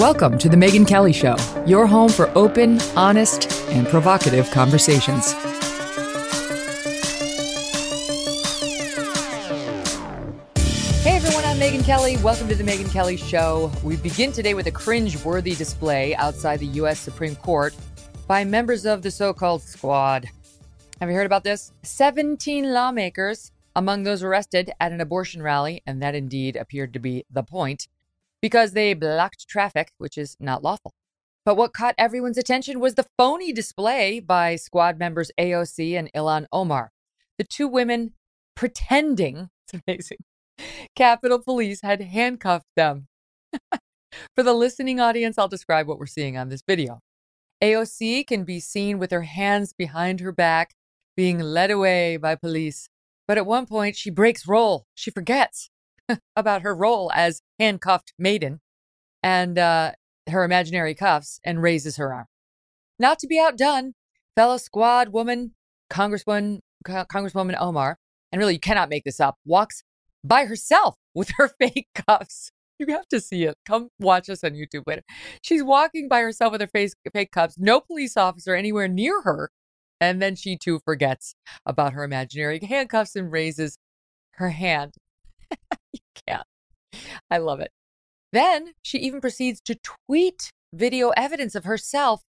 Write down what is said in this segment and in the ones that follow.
Welcome to The Megyn Kelly Show, your home for open, honest, and provocative conversations. Hey everyone, I'm Megyn Kelly. Welcome to The Megyn Kelly Show. We begin today with a cringe worthy display outside the U.S. Supreme Court by members of the so called squad. Have you heard about this? 17 lawmakers among those arrested at an abortion rally, and that indeed appeared to be the point because they blocked traffic, which is not lawful. But what caught everyone's attention was the phony display by squad members AOC and Ilhan Omar. The two women pretending, it's amazing, Capitol Police had handcuffed them. For the listening audience, I'll describe what we're seeing on this video. AOC can be seen with her hands behind her back, being led away by police. But at one point, she breaks role. She forgets about her role as handcuffed maiden and uh, her imaginary cuffs and raises her arm. Not to be outdone, fellow squad woman, Congresswoman, Congresswoman Omar, and really you cannot make this up, walks by herself with her fake cuffs. You have to see it. Come watch us on YouTube later. She's walking by herself with her face, fake cuffs, no police officer anywhere near her. And then she too forgets about her imaginary handcuffs and raises her hand you can't. I love it. Then she even proceeds to tweet video evidence of herself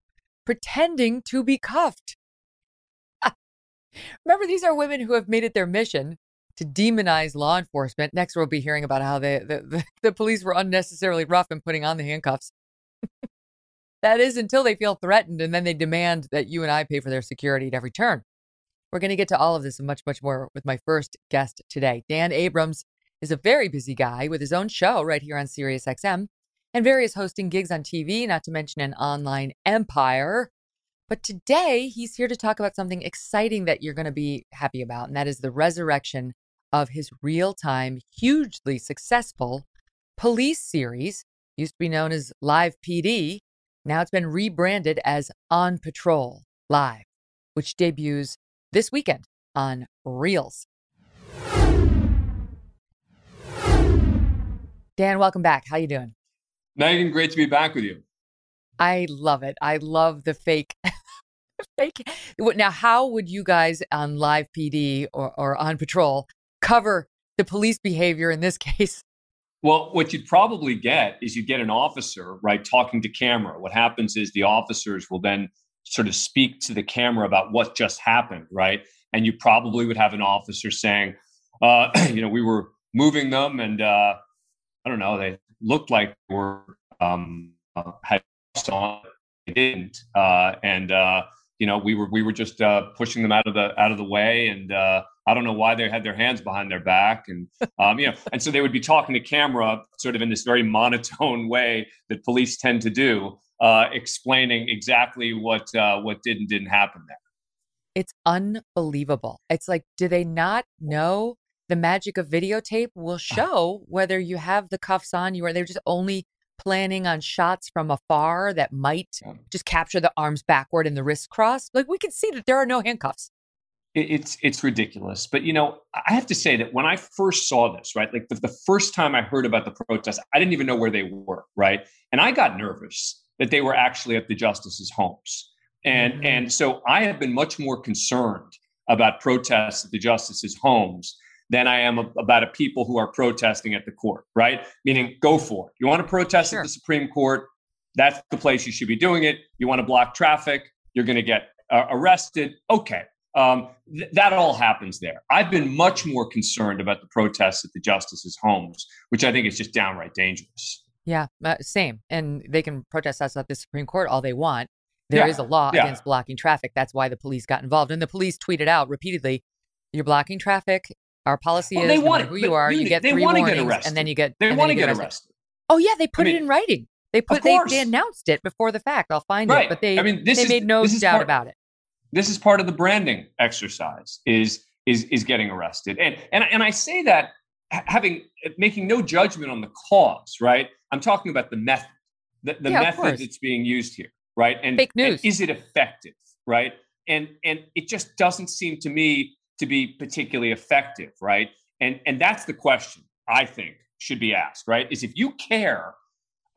pretending to be cuffed. Remember, these are women who have made it their mission to demonize law enforcement. Next, we'll be hearing about how they, the, the, the police were unnecessarily rough in putting on the handcuffs. that is until they feel threatened and then they demand that you and I pay for their security at every turn. We're going to get to all of this and much, much more with my first guest today. Dan Abrams is a very busy guy with his own show right here on SiriusXM and various hosting gigs on TV, not to mention an online empire. But today, he's here to talk about something exciting that you're going to be happy about, and that is the resurrection of his real time, hugely successful police series. Used to be known as Live PD. Now it's been rebranded as On Patrol Live, which debuts this weekend on Reelz. Dan, welcome back. How you doing? Megyn, great to be back with you. I love it. I love the fake. fake. Now, how would you guys on live PD or, or on patrol cover the police behavior in this case? Well, what you'd probably get is you get an officer, right, talking to camera. What happens is the officers will then sort of speak to the camera about what just happened, right? And you probably would have an officer saying, uh, you know, we were moving them and uh, I don't know, they looked like they were um, uh, had on, they didn't, uh, and uh, you know we were we were just uh, pushing them out of the out of the way, and uh, I don't know why they had their hands behind their back, and um, you know, and so they would be talking to camera, sort of in this very monotone way that police tend to do, uh, explaining exactly what what did and didn't happen there. It's unbelievable. It's like, do they not know the magic of videotape will ah. show whether you have the cuffs on you or they're just only planning on shots from afar that might just capture the arms backward and the wrists crossed. Like we can see that there are no handcuffs. It's it's ridiculous, but you know I have to say that when I first saw this, right, like the, the first time I heard about the protests, I didn't even know where they were, right, and I got nervous that they were actually at the justices' homes, and mm-hmm. and so I have been much more concerned about protests at the justices' homes than I am about a people who are protesting at the court, right? Meaning, go for it. You want to protest sure. at the Supreme Court? That's the place you should be doing it. You want to block traffic? You're going to get uh, arrested. Okay. Um, th- that all happens there. I've been much more concerned about the protests at the justices' homes, which I think is just downright dangerous. Yeah, uh, same. And they can protest us at the Supreme Court all they want. There yeah. is a law yeah. against blocking traffic. That's why the police got involved. And the police tweeted out repeatedly, you're blocking traffic. Our policy well, is no matter who you are, you get three warnings, and then you get they want to get arrested. arrested. Oh yeah, they put I mean, it in writing. They put they, they, announced it before the fact. I'll find right. it, but they I mean this they is, made no doubt part, about it. This is part of the branding exercise. Is is is getting arrested, and and and I say that having uh, making no judgment on the cause. Right, I'm talking about the method, the, the yeah, method that's being used here. Right, and fake news. And is it effective? Right, and and it just doesn't seem to me to be particularly effective. Right and and that's the question I think should be asked, right? Is if you care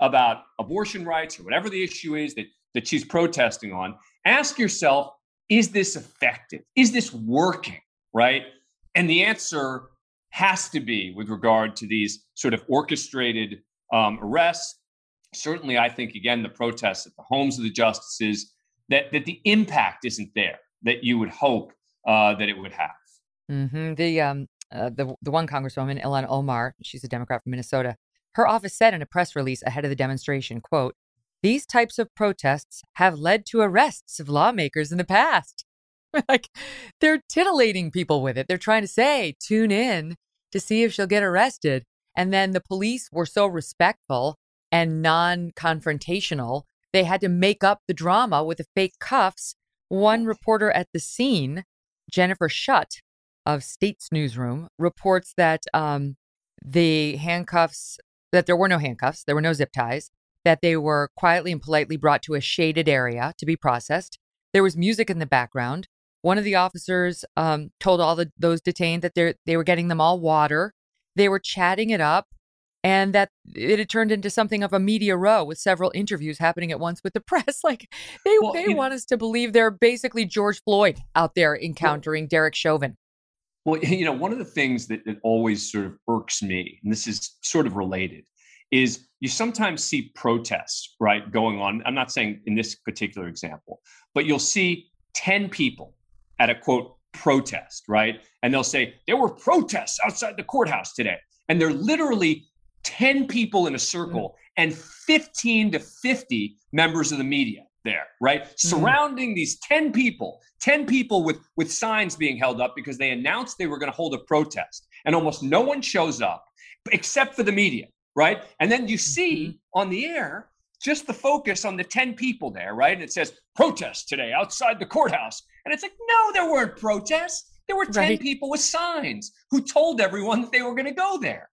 about abortion rights or whatever the issue is that, that she's protesting on, ask yourself, is this effective? Is this working? Right? And the answer has to be with regard to these sort of orchestrated um, arrests. Certainly, I think, again, the protests at the homes of the justices, that, that the impact isn't there that you would hope uh, that it would have. Mm-hmm. The um, uh, the the one Congresswoman, Ilhan Omar, she's a Democrat from Minnesota. Her office said in a press release ahead of the demonstration, "quote These types of protests have led to arrests of lawmakers in the past. like they're titillating people with it. They're trying to say, tune in to see if she'll get arrested. And then the police were so respectful and non-confrontational, they had to make up the drama with the fake cuffs. One reporter at the scene, Jennifer Shutt, of States Newsroom reports that um, the handcuffs, that there were no handcuffs, there were no zip ties, that they were quietly and politely brought to a shaded area to be processed. There was music in the background. One of the officers um, told all the, those detained that they were getting them all water. They were chatting it up, and that it had turned into something of a media row with several interviews happening at once with the press. Like they well, they want know, us to believe they're basically George Floyd out there encountering well, Derek Chauvin. Well, you know, one of the things that, that always sort of irks me, and this is sort of related, is you sometimes see protests, right, going on. I'm not saying in this particular example, but you'll see 10 people at a quote protest, right? And they'll say, there were protests outside the courthouse today. And they're literally 10 people in a circle mm-hmm. and 15 to 50 members of the media there, right? Mm-hmm. Surrounding these 10 people, 10 people with, with signs being held up because they announced they were going to hold a protest. And almost no one shows up except for the media, right? And then you see mm-hmm. on the air just the focus on the 10 people there, right? And it says protest today outside the courthouse. And it's like, no, there weren't protests. There were 10 right. people with signs who told everyone that they were going to go there.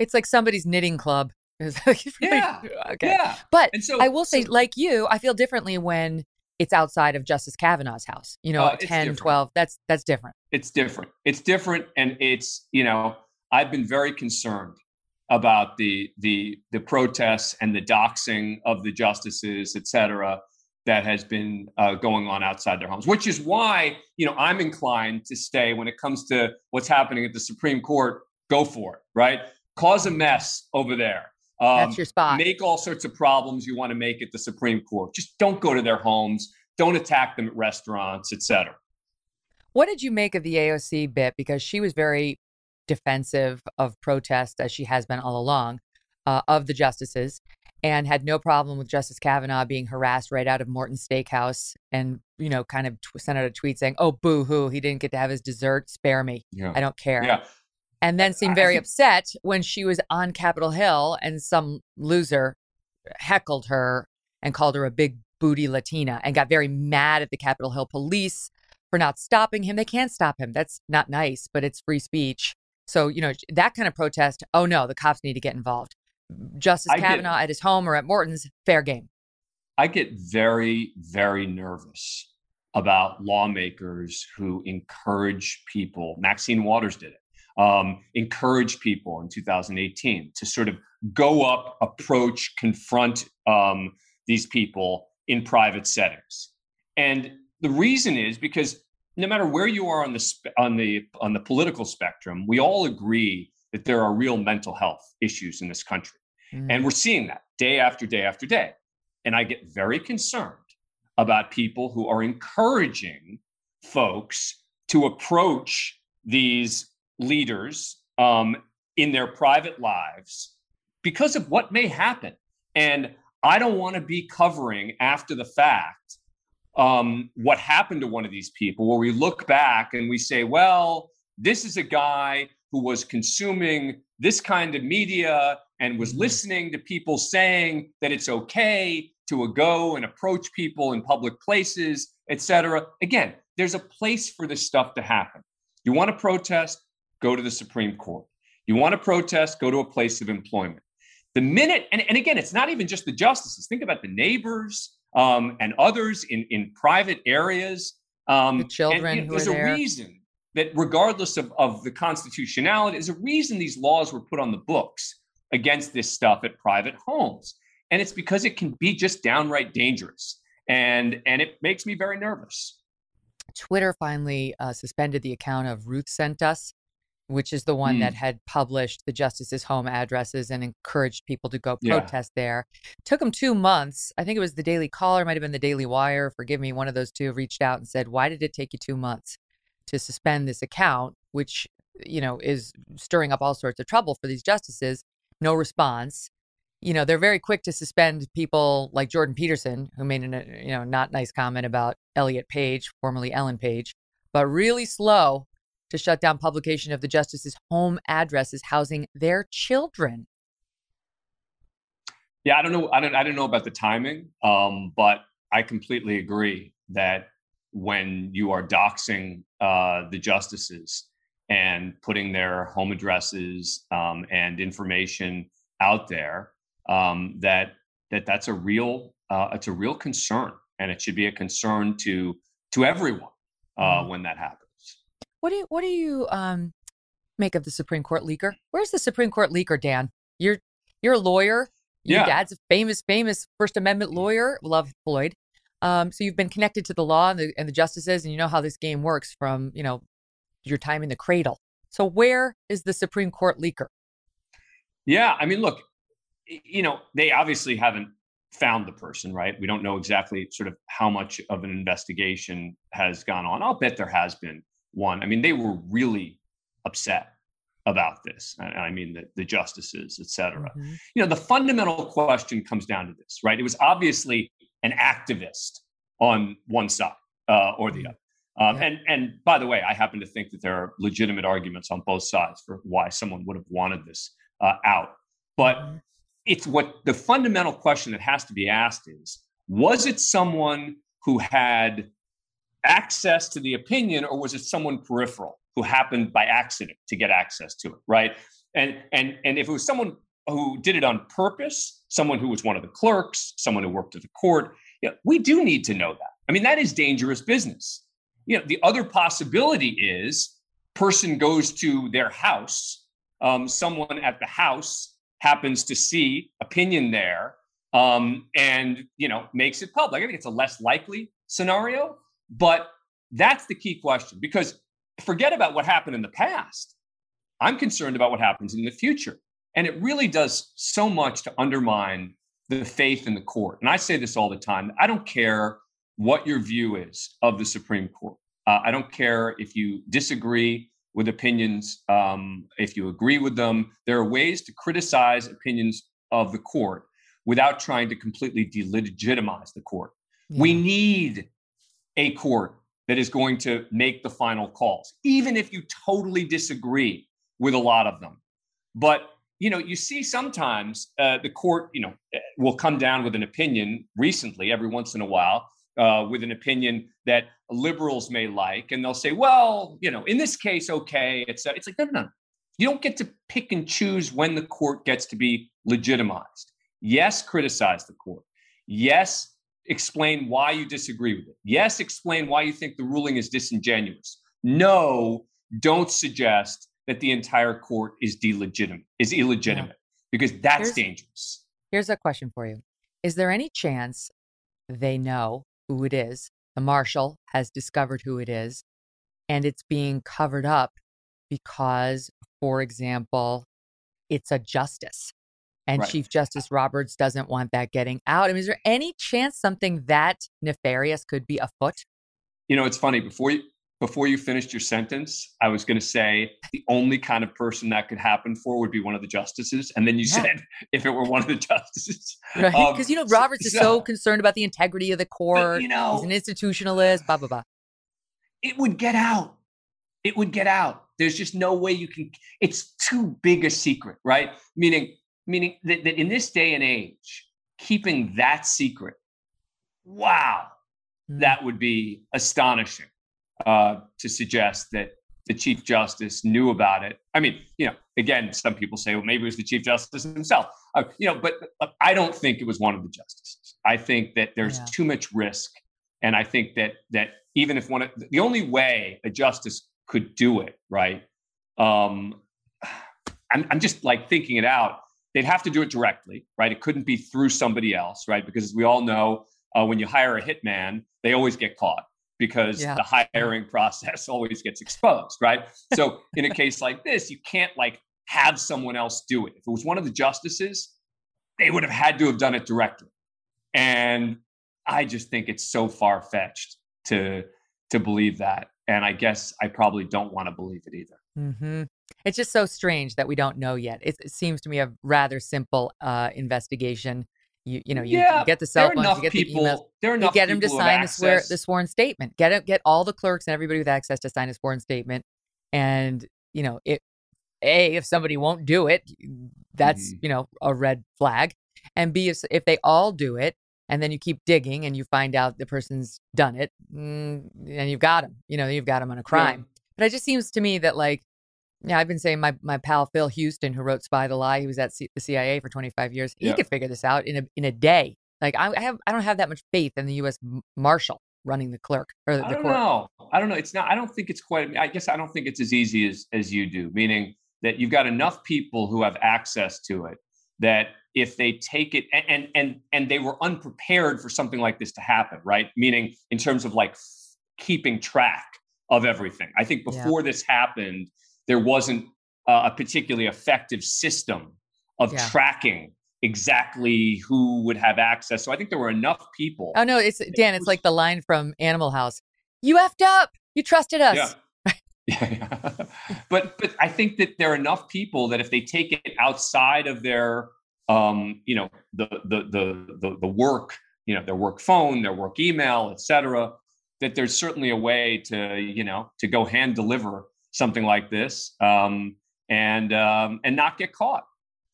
It's like somebody's knitting club. yeah. Okay. Yeah. But so, I will say, so, like you, I feel differently when it's outside of Justice Kavanaugh's house. You know, uh, 10, different. 12, that's that's different. It's different. It's different. And it's, you know, I've been very concerned about the the the protests and the doxing of the justices, et cetera, that has been uh, going on outside their homes, which is why, you know, I'm inclined to stay when it comes to what's happening at the Supreme Court, go for it, right? Cause a mess over there um, That's your spot. Make all sorts of problems you want to make at the Supreme Court. Just don't go to their homes. Don't attack them at restaurants, etc. What did you make of the AOC bit? Because she was very defensive of protest, as she has been all along, uh, of the justices, and had no problem with Justice Kavanaugh being harassed right out of Morton's Steakhouse, and you know, kind of t- sent out a tweet saying, "Oh, boo hoo, he didn't get to have his dessert. Spare me. Yeah. I don't care." Yeah and then seemed very upset when she was on Capitol Hill and some loser heckled her and called her a big booty Latina and got very mad at the Capitol Hill police for not stopping him. They can't stop him. That's not nice, but it's free speech. So, you know, that kind of protest, oh no, the cops need to get involved. Justice I Kavanaugh get, at his home or at Morton's, fair game. I get very, very nervous about lawmakers who encourage people. Maxine Waters did it um, encourage people in 2018 to sort of go up, approach, confront um, these people in private settings. And the reason is because no matter where you are on the spe- on the on the political spectrum, we all agree that there are real mental health issues in this country, mm. and we're seeing that day after day after day. And I get very concerned about people who are encouraging folks to approach these leaders um, in their private lives because of what may happen. And I don't want to be covering after the fact um, what happened to one of these people, where we look back and we say, well, this is a guy who was consuming this kind of media and was mm-hmm. listening to people saying that it's okay to go and approach people in public places, et cetera. Again, there's a place for this stuff to happen. You want to protest, go to the Supreme Court. You want to protest, go to a place of employment. The minute, and, and again, it's not even just the justices. Think about the neighbors um, and others in, in private areas. Um, the children. And, you know, there's a there. reason that, regardless of, of the constitutionality, there's a reason these laws were put on the books against this stuff at private homes. and it's because it can be just downright dangerous, and and it makes me very nervous. Twitter finally uh, suspended the account of Ruth Sent Us, which is the one mm. that had published the justices' home addresses and encouraged people to go protest yeah. there. Took them two months. I think it was the Daily Caller, might have been the Daily Wire. Forgive me, one of those two reached out and said, "Why did it take you two months to suspend this account?" Which you know is stirring up all sorts of trouble for these justices. No response you know, they're very quick to suspend people like Jordan Peterson, who made a you know not nice comment about Elliot Page, formerly Ellen Page, but really slow to shut down publication of the justices' home addresses housing their children. Yeah, I don't know. I don't. I don't know about the timing, um, but I completely agree that when you are doxing uh, the justices and putting their home addresses um, and information out there, um, that that that's a real uh, it's a real concern, and it should be a concern to to everyone uh, mm-hmm. when that happens. What do you what do you um, make of the Supreme Court leaker? Where's the Supreme Court leaker, Dan? You're you're a lawyer. Your yeah. dad's a famous famous First Amendment lawyer. Love Floyd. Um, so you've been connected to the law and the, and the justices, and you know how this game works from you know your time in the cradle. So where is the Supreme Court leaker? Yeah, I mean, look, you know, they obviously haven't found the person, right? We don't know exactly sort of how much of an investigation has gone on. I'll bet there has been one. I mean, they were really upset about this. And I mean, the, the justices, et cetera. Mm-hmm. You know, the fundamental question comes down to this, right? It was obviously an activist on one side uh, or the mm-hmm. other. Um, yeah. And and by the way, I happen to think that there are legitimate arguments on both sides for why someone would have wanted this uh, out. But mm-hmm it's what the fundamental question that has to be asked is was it someone who had access to the opinion or was it someone peripheral who happened by accident to get access to it right? And and and if it was someone who did it on purpose someone who was one of the clerks someone who worked at the court you know, we do need to know that. I mean that is dangerous business. You know the other possibility is person goes to their house um, someone at the house happens to see opinion there um, and you know makes it public. I think it's a less likely scenario, but that's the key question because forget about what happened in the past. I'm concerned about what happens in the future. And it really does so much to undermine the faith in the court. And I say this all the time I don't care what your view is of the Supreme Court. Uh, I don't care if you disagree with opinions um, if you agree with them. There are ways to criticize opinions of the court without trying to completely delegitimize the court. Yeah. We need a court that is going to make the final calls, even if you totally disagree with a lot of them. But you know, you see sometimes uh, the court, you know, will come down with an opinion recently, every once in a while, uh, with an opinion that liberals may like, and they'll say, "Well, you know, in this case, okay." It's it's like no, no, no. You don't get to pick and choose when the court gets to be legitimized. Yes, criticize the court. Yes, explain why you disagree with it. Yes, explain why you think the ruling is disingenuous. No, don't suggest that the entire court is delegitimate, is illegitimate, yeah. because that's here's, dangerous. Here's a question for you. Is there any chance they know who it is. The marshal has discovered who it is, and it's being covered up because, for example, it's a justice. And right. Chief Justice Roberts doesn't want that getting out. I mean, is there any chance something that nefarious could be afoot? You know, it's funny. Before you before you finished your sentence, I was going to say the only kind of person that could happen for would be one of the justices. And then you yeah. said if it were one of the justices. Right. Because, um, you know, Roberts so, is so concerned about the integrity of the court. But, you know, he's an institutionalist, blah, blah, blah. It would get out. It would get out. There's just no way you can. It's too big a secret, right? Meaning, meaning that, that in this day and age, keeping that secret, wow, mm. that would be astonishing uh, to suggest that the Chief Justice knew about it. I mean, you know, again, some people say, well, maybe it was the Chief Justice himself. Uh, you know, but uh, I don't think it was one of the justices. I think that there's yeah. too much risk, and I think that that even if one of the only way a justice could do it, right? Um, I'm, I'm just like thinking it out. They'd have to do it directly, right? It couldn't be through somebody else, right? Because as we all know, uh, when you hire a hitman, they always get caught because yeah. the hiring process always gets exposed, right? So in a case like this, you can't like have someone else do it. If it was one of the justices, they would have had to have done it directly. And I just think it's so far fetched to to believe that. And I guess I probably don't want to believe it either. Mm-hmm. It's just so strange that we don't know yet. It, it seems to me a rather simple uh, investigation. You you know you, yeah, you get the cell phones, you get people, the emails, there are enough you get them to sign the, swear, the sworn statement. Get it, get all the clerks and everybody with access to sign a sworn statement. And you know, it a if somebody won't do it, that's mm-hmm. you know a red flag. And b if if they all do it, and then you keep digging and you find out the person's done it, mm, and you've got them. You know, you've got them on a crime. Yeah. But it just seems to me that like yeah, I've been saying my, my pal Phil Houston, who wrote Spy the Lie, he was at C- the CIA for 25 years. He yeah. could figure this out in a in a day. Like I, I, have, I don't have that much faith in the U.S. Marshal running the clerk or the, court. I don't court. know. I don't know. It's not. I don't think it's quite. I guess I don't think it's as easy as as you do. Meaning that you've got enough people who have access to it that if they take it and and and they were unprepared for something like this to happen, right? Meaning in terms of like keeping track of everything. I think before yeah. this happened there wasn't a particularly effective system of yeah. tracking exactly who would have access. So I think there were enough people. Oh no, it's Dan. It's like the line from Animal House. You effed up. You trusted us. Yeah. yeah. but but I think that there are enough people that if they take it outside of their um, you know the, the the the the work you know their work phone, their work email, etc., that there's certainly a way to you know to go hand deliver something like this um, and um, and not get caught.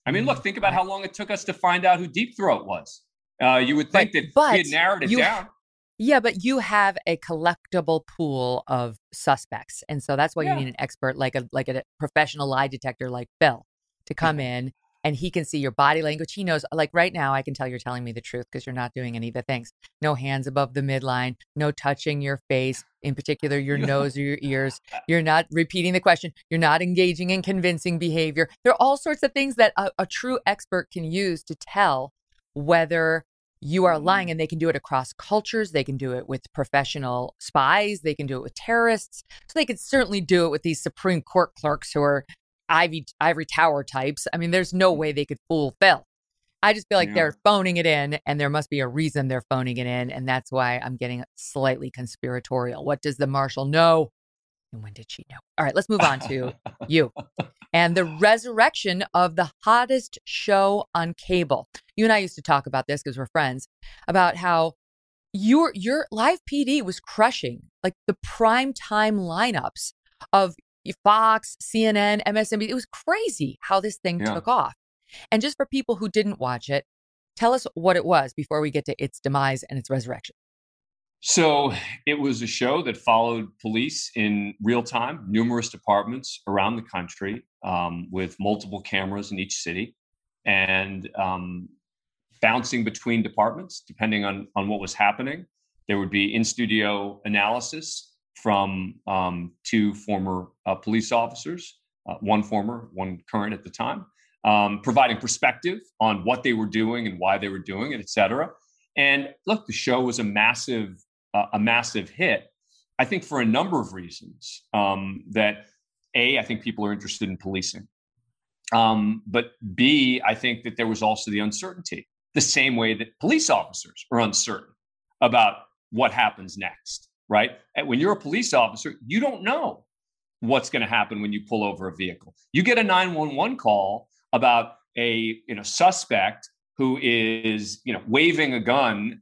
I mean, look, think about how long it took us to find out who Deep Throat was. Uh, you would think but, that but we had narrowed it you, down. Yeah, but you have a collectible pool of suspects, and so that's why yeah. you need an expert like a like a professional lie detector like Phil to come in and he can see your body language. He knows, like right now, I can tell you're telling me the truth because you're not doing any of the things. No hands above the midline, no touching your face, in particular your nose or your ears. You're not repeating the question. You're not engaging in convincing behavior. There are all sorts of things that a, a true expert can use to tell whether you are lying mm. and they can do it across cultures they can do it with professional spies they can do it with terrorists so they could certainly do it with these supreme court clerks who are Ivy Ivory Tower types. I mean, there's no mm. way they could fool Phil. I just feel like yeah. they're phoning it in, and there must be a reason they're phoning it in, and that's why I'm getting slightly conspiratorial. What does the marshal know? And when did she know? All right, let's move on to you and the resurrection of the hottest show on cable. You and I used to talk about this because we're friends about how your your live PD was crushing like the prime time lineups of Fox, CNN, MSNBC. It was crazy how this thing yeah. took off. And just for people who didn't watch it, tell us what it was before we get to its demise and its resurrection. So it was a show that followed police in real time, numerous departments around the country um, with multiple cameras in each city and um, bouncing between departments depending on, on what was happening. There would be in studio analysis from um, two former uh, police officers, uh, one former, one current at the time, um, providing perspective on what they were doing and why they were doing it, et cetera. And look, the show was a massive, uh, a massive hit. I think for a number of reasons. Um, that a, I think people are interested in policing, um, but b, I think that there was also the uncertainty, the same way that police officers are uncertain about what happens next right? And when you're a police officer, you don't know what's going to happen when you pull over a vehicle. You get a 911 call about a you know suspect who is you know waving a gun.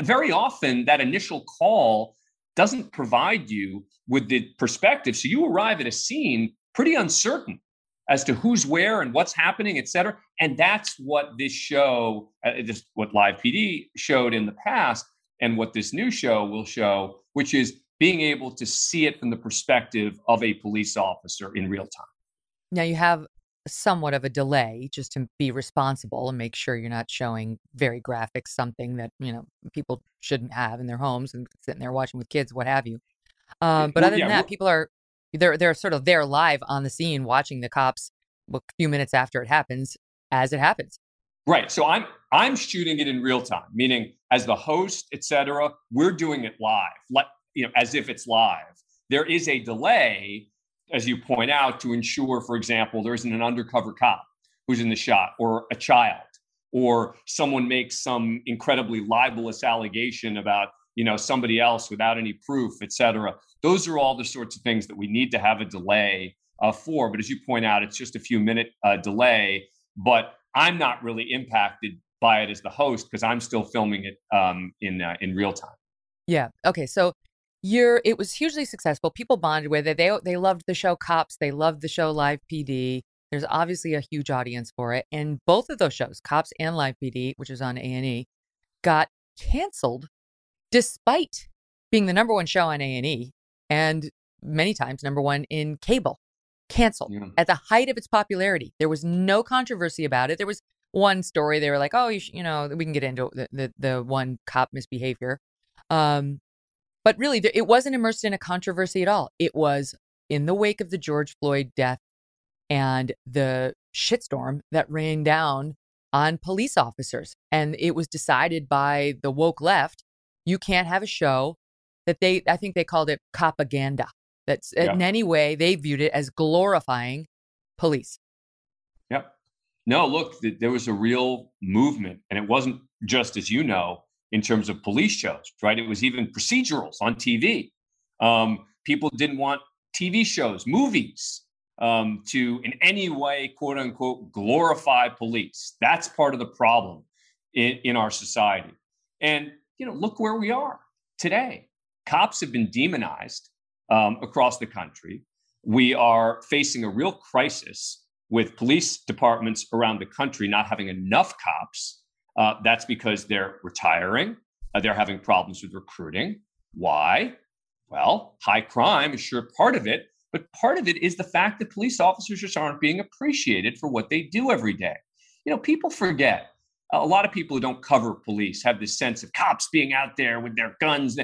Very often, that initial call doesn't provide you with the perspective. So you arrive at a scene pretty uncertain as to who's where and what's happening, et cetera. And that's what this show, uh, this, what Live PD showed in the past, and what this new show will show, which is being able to see it from the perspective of a police officer in real time. Now you have somewhat of a delay just to be responsible and make sure you're not showing very graphic something that you know people shouldn't have in their homes and sitting there watching with kids, what have you. Um, but well, other than yeah, that, people are they're they're sort of there live on the scene watching the cops a few minutes after it happens as it happens. Right. So I'm I'm shooting it in real time, meaning as the host, etc. We're doing it live, like you know, as if it's live. There is a delay, as you point out, to ensure, for example, there isn't an undercover cop who's in the shot, or a child, or someone makes some incredibly libelous allegation about you know somebody else without any proof, etc. Those are all the sorts of things that we need to have a delay uh, for. But as you point out, it's just a few minute uh, delay. But I'm not really impacted by it as the host because I'm still filming it um, in uh, in real time. Yeah. Okay. So you're it was hugely successful. People bonded with it. They they loved the show Cops. They loved the show Live PD. There's obviously a huge audience for it, and both of those shows, Cops and Live PD, which is on A and E, got canceled despite being the number one show on A and E and many times number one in cable canceled yeah. at the height of its popularity. There was no controversy about it. There was one story they were like, "Oh, you, sh- you know, we can get into the, the, the one cop misbehavior," um, but really, it wasn't immersed in a controversy at all. It was in the wake of the George Floyd death and the shitstorm that rained down on police officers, and it was decided by the woke left. You can't have a show that they, I think they called it propaganda that's yeah. in any way they viewed it as glorifying police. Yep. No, look, th- there was a real movement, and it wasn't just as you know in terms of police shows, right? It was even procedurals on TV. Um, people didn't want TV shows, movies um, to in any way, quote unquote, glorify police. That's part of the problem in, in our society. And you know, look where we are today. Cops have been demonized um, across the country. We are facing a real crisis with police departments around the country not having enough cops. Uh, that's because they're retiring. Uh, they're having problems with recruiting. Why? Well, high crime is sure part of it, but part of it is the fact that police officers just aren't being appreciated for what they do every day. You know, people forget. A lot of people who don't cover police have this sense of cops being out there with their guns.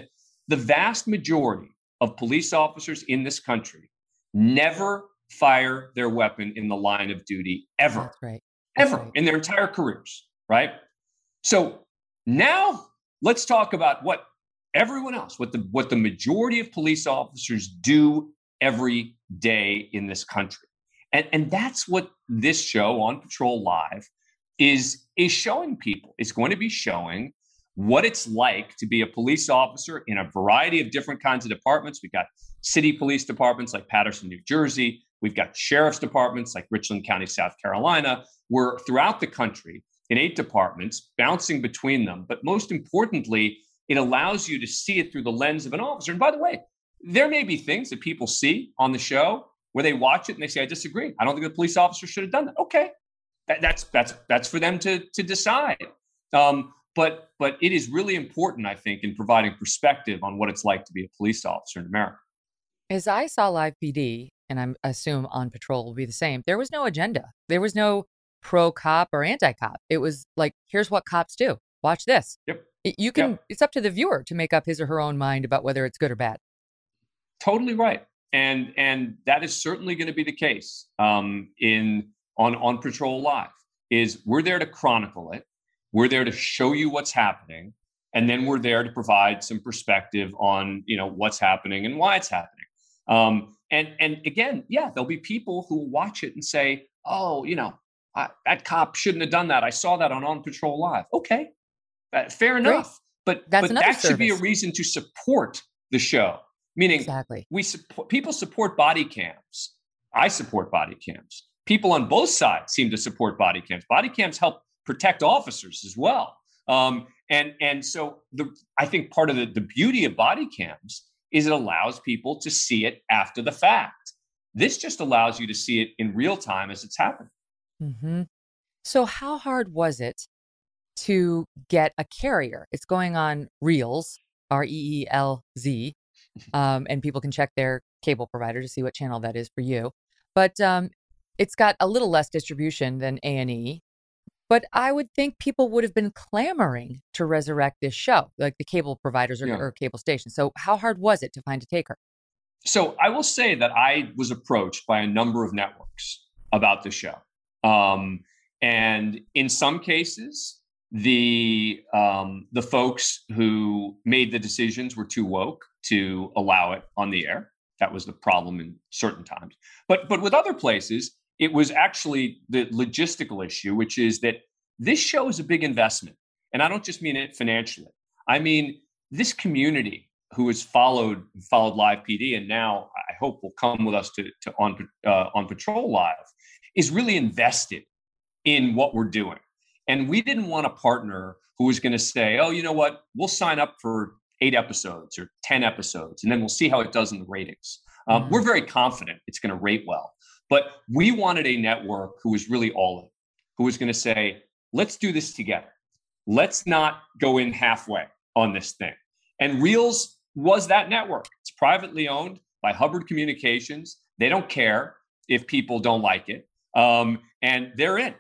The vast majority of police officers in this country never fire their weapon in the line of duty ever. That's right. That's ever right. in their entire careers, right? So now let's talk about what everyone else, what the what the majority of police officers do every day in this country. And, and that's what this show on Patrol Live is is showing people. It's going to be showing what it's like to be a police officer in a variety of different kinds of departments. We've got city police departments like Paterson, New Jersey. We've got sheriff's departments like Richland County, South Carolina. We're throughout the country in eight departments, bouncing between them. But most importantly, it allows you to see it through the lens of an officer. And by the way, there may be things that people see on the show where they watch it and they say, "I disagree. I don't think the police officer should have done that." Okay, that, that's that's that's for them to to decide. Um, but but it is really important, I think, in providing perspective on what it's like to be a police officer in America. As I saw live PD, and I assume on patrol will be the same, there was no agenda. There was no pro cop or anti cop. It was like, here's what cops do. Watch this. Yep. You can. Yep. It's up to the viewer to make up his or her own mind about whether it's good or bad. Totally right, and and that is certainly going to be the case um, in on on Patrol Live. Is we're there to chronicle it we're there to show you what's happening, and then we're there to provide some perspective on you know what's happening and why it's happening. Um, and and again, yeah, there'll be people who watch it and say, "Oh, you know, I, that cop shouldn't have done that. I saw that on On Patrol Live." Okay, uh, fair enough. Great. But That's but that service. should be a reason to support the show. Meaning, exactly, we support people support body cams. I support body cams. People on both sides seem to support body cams. Body cams help protect officers as well. Um, and and so the I think part of the, the beauty of body cams is it allows people to see it after the fact. This just allows you to see it in real time as it's happening. Mm-hmm. So how hard was it to get a carrier? It's going on Reelz, R E E L Z, um, and people can check their cable provider to see what channel that is for you. But um, it's got a little less distribution than A and E, but I would think people would have been clamoring to resurrect this show, like the cable providers or, yeah. or cable stations. So, how hard was it to find a taker? So, I will say that I was approached by a number of networks about the show. Um, And in some cases, the um, the folks who made the decisions were too woke to allow it on the air. That was the problem in certain times. But but with other places, it was actually the logistical issue, which is that this show is a big investment, and I don't just mean it financially. I mean this community who has followed followed Live PD and now I hope will come with us to, to on uh, on Patrol Live is really invested in what we're doing. And we didn't want a partner who was going to say, "Oh, you know what? We'll sign up for eight episodes or ten episodes, and then we'll see how it does in the ratings." Um, mm-hmm. We're very confident it's going to rate well, but we wanted a network who was really all in, who was going to say, "Let's do this together. Let's not go in halfway on this thing." And Reelz was that network. It's privately owned by Hubbard Communications. They don't care if people don't like it, um, and they're in.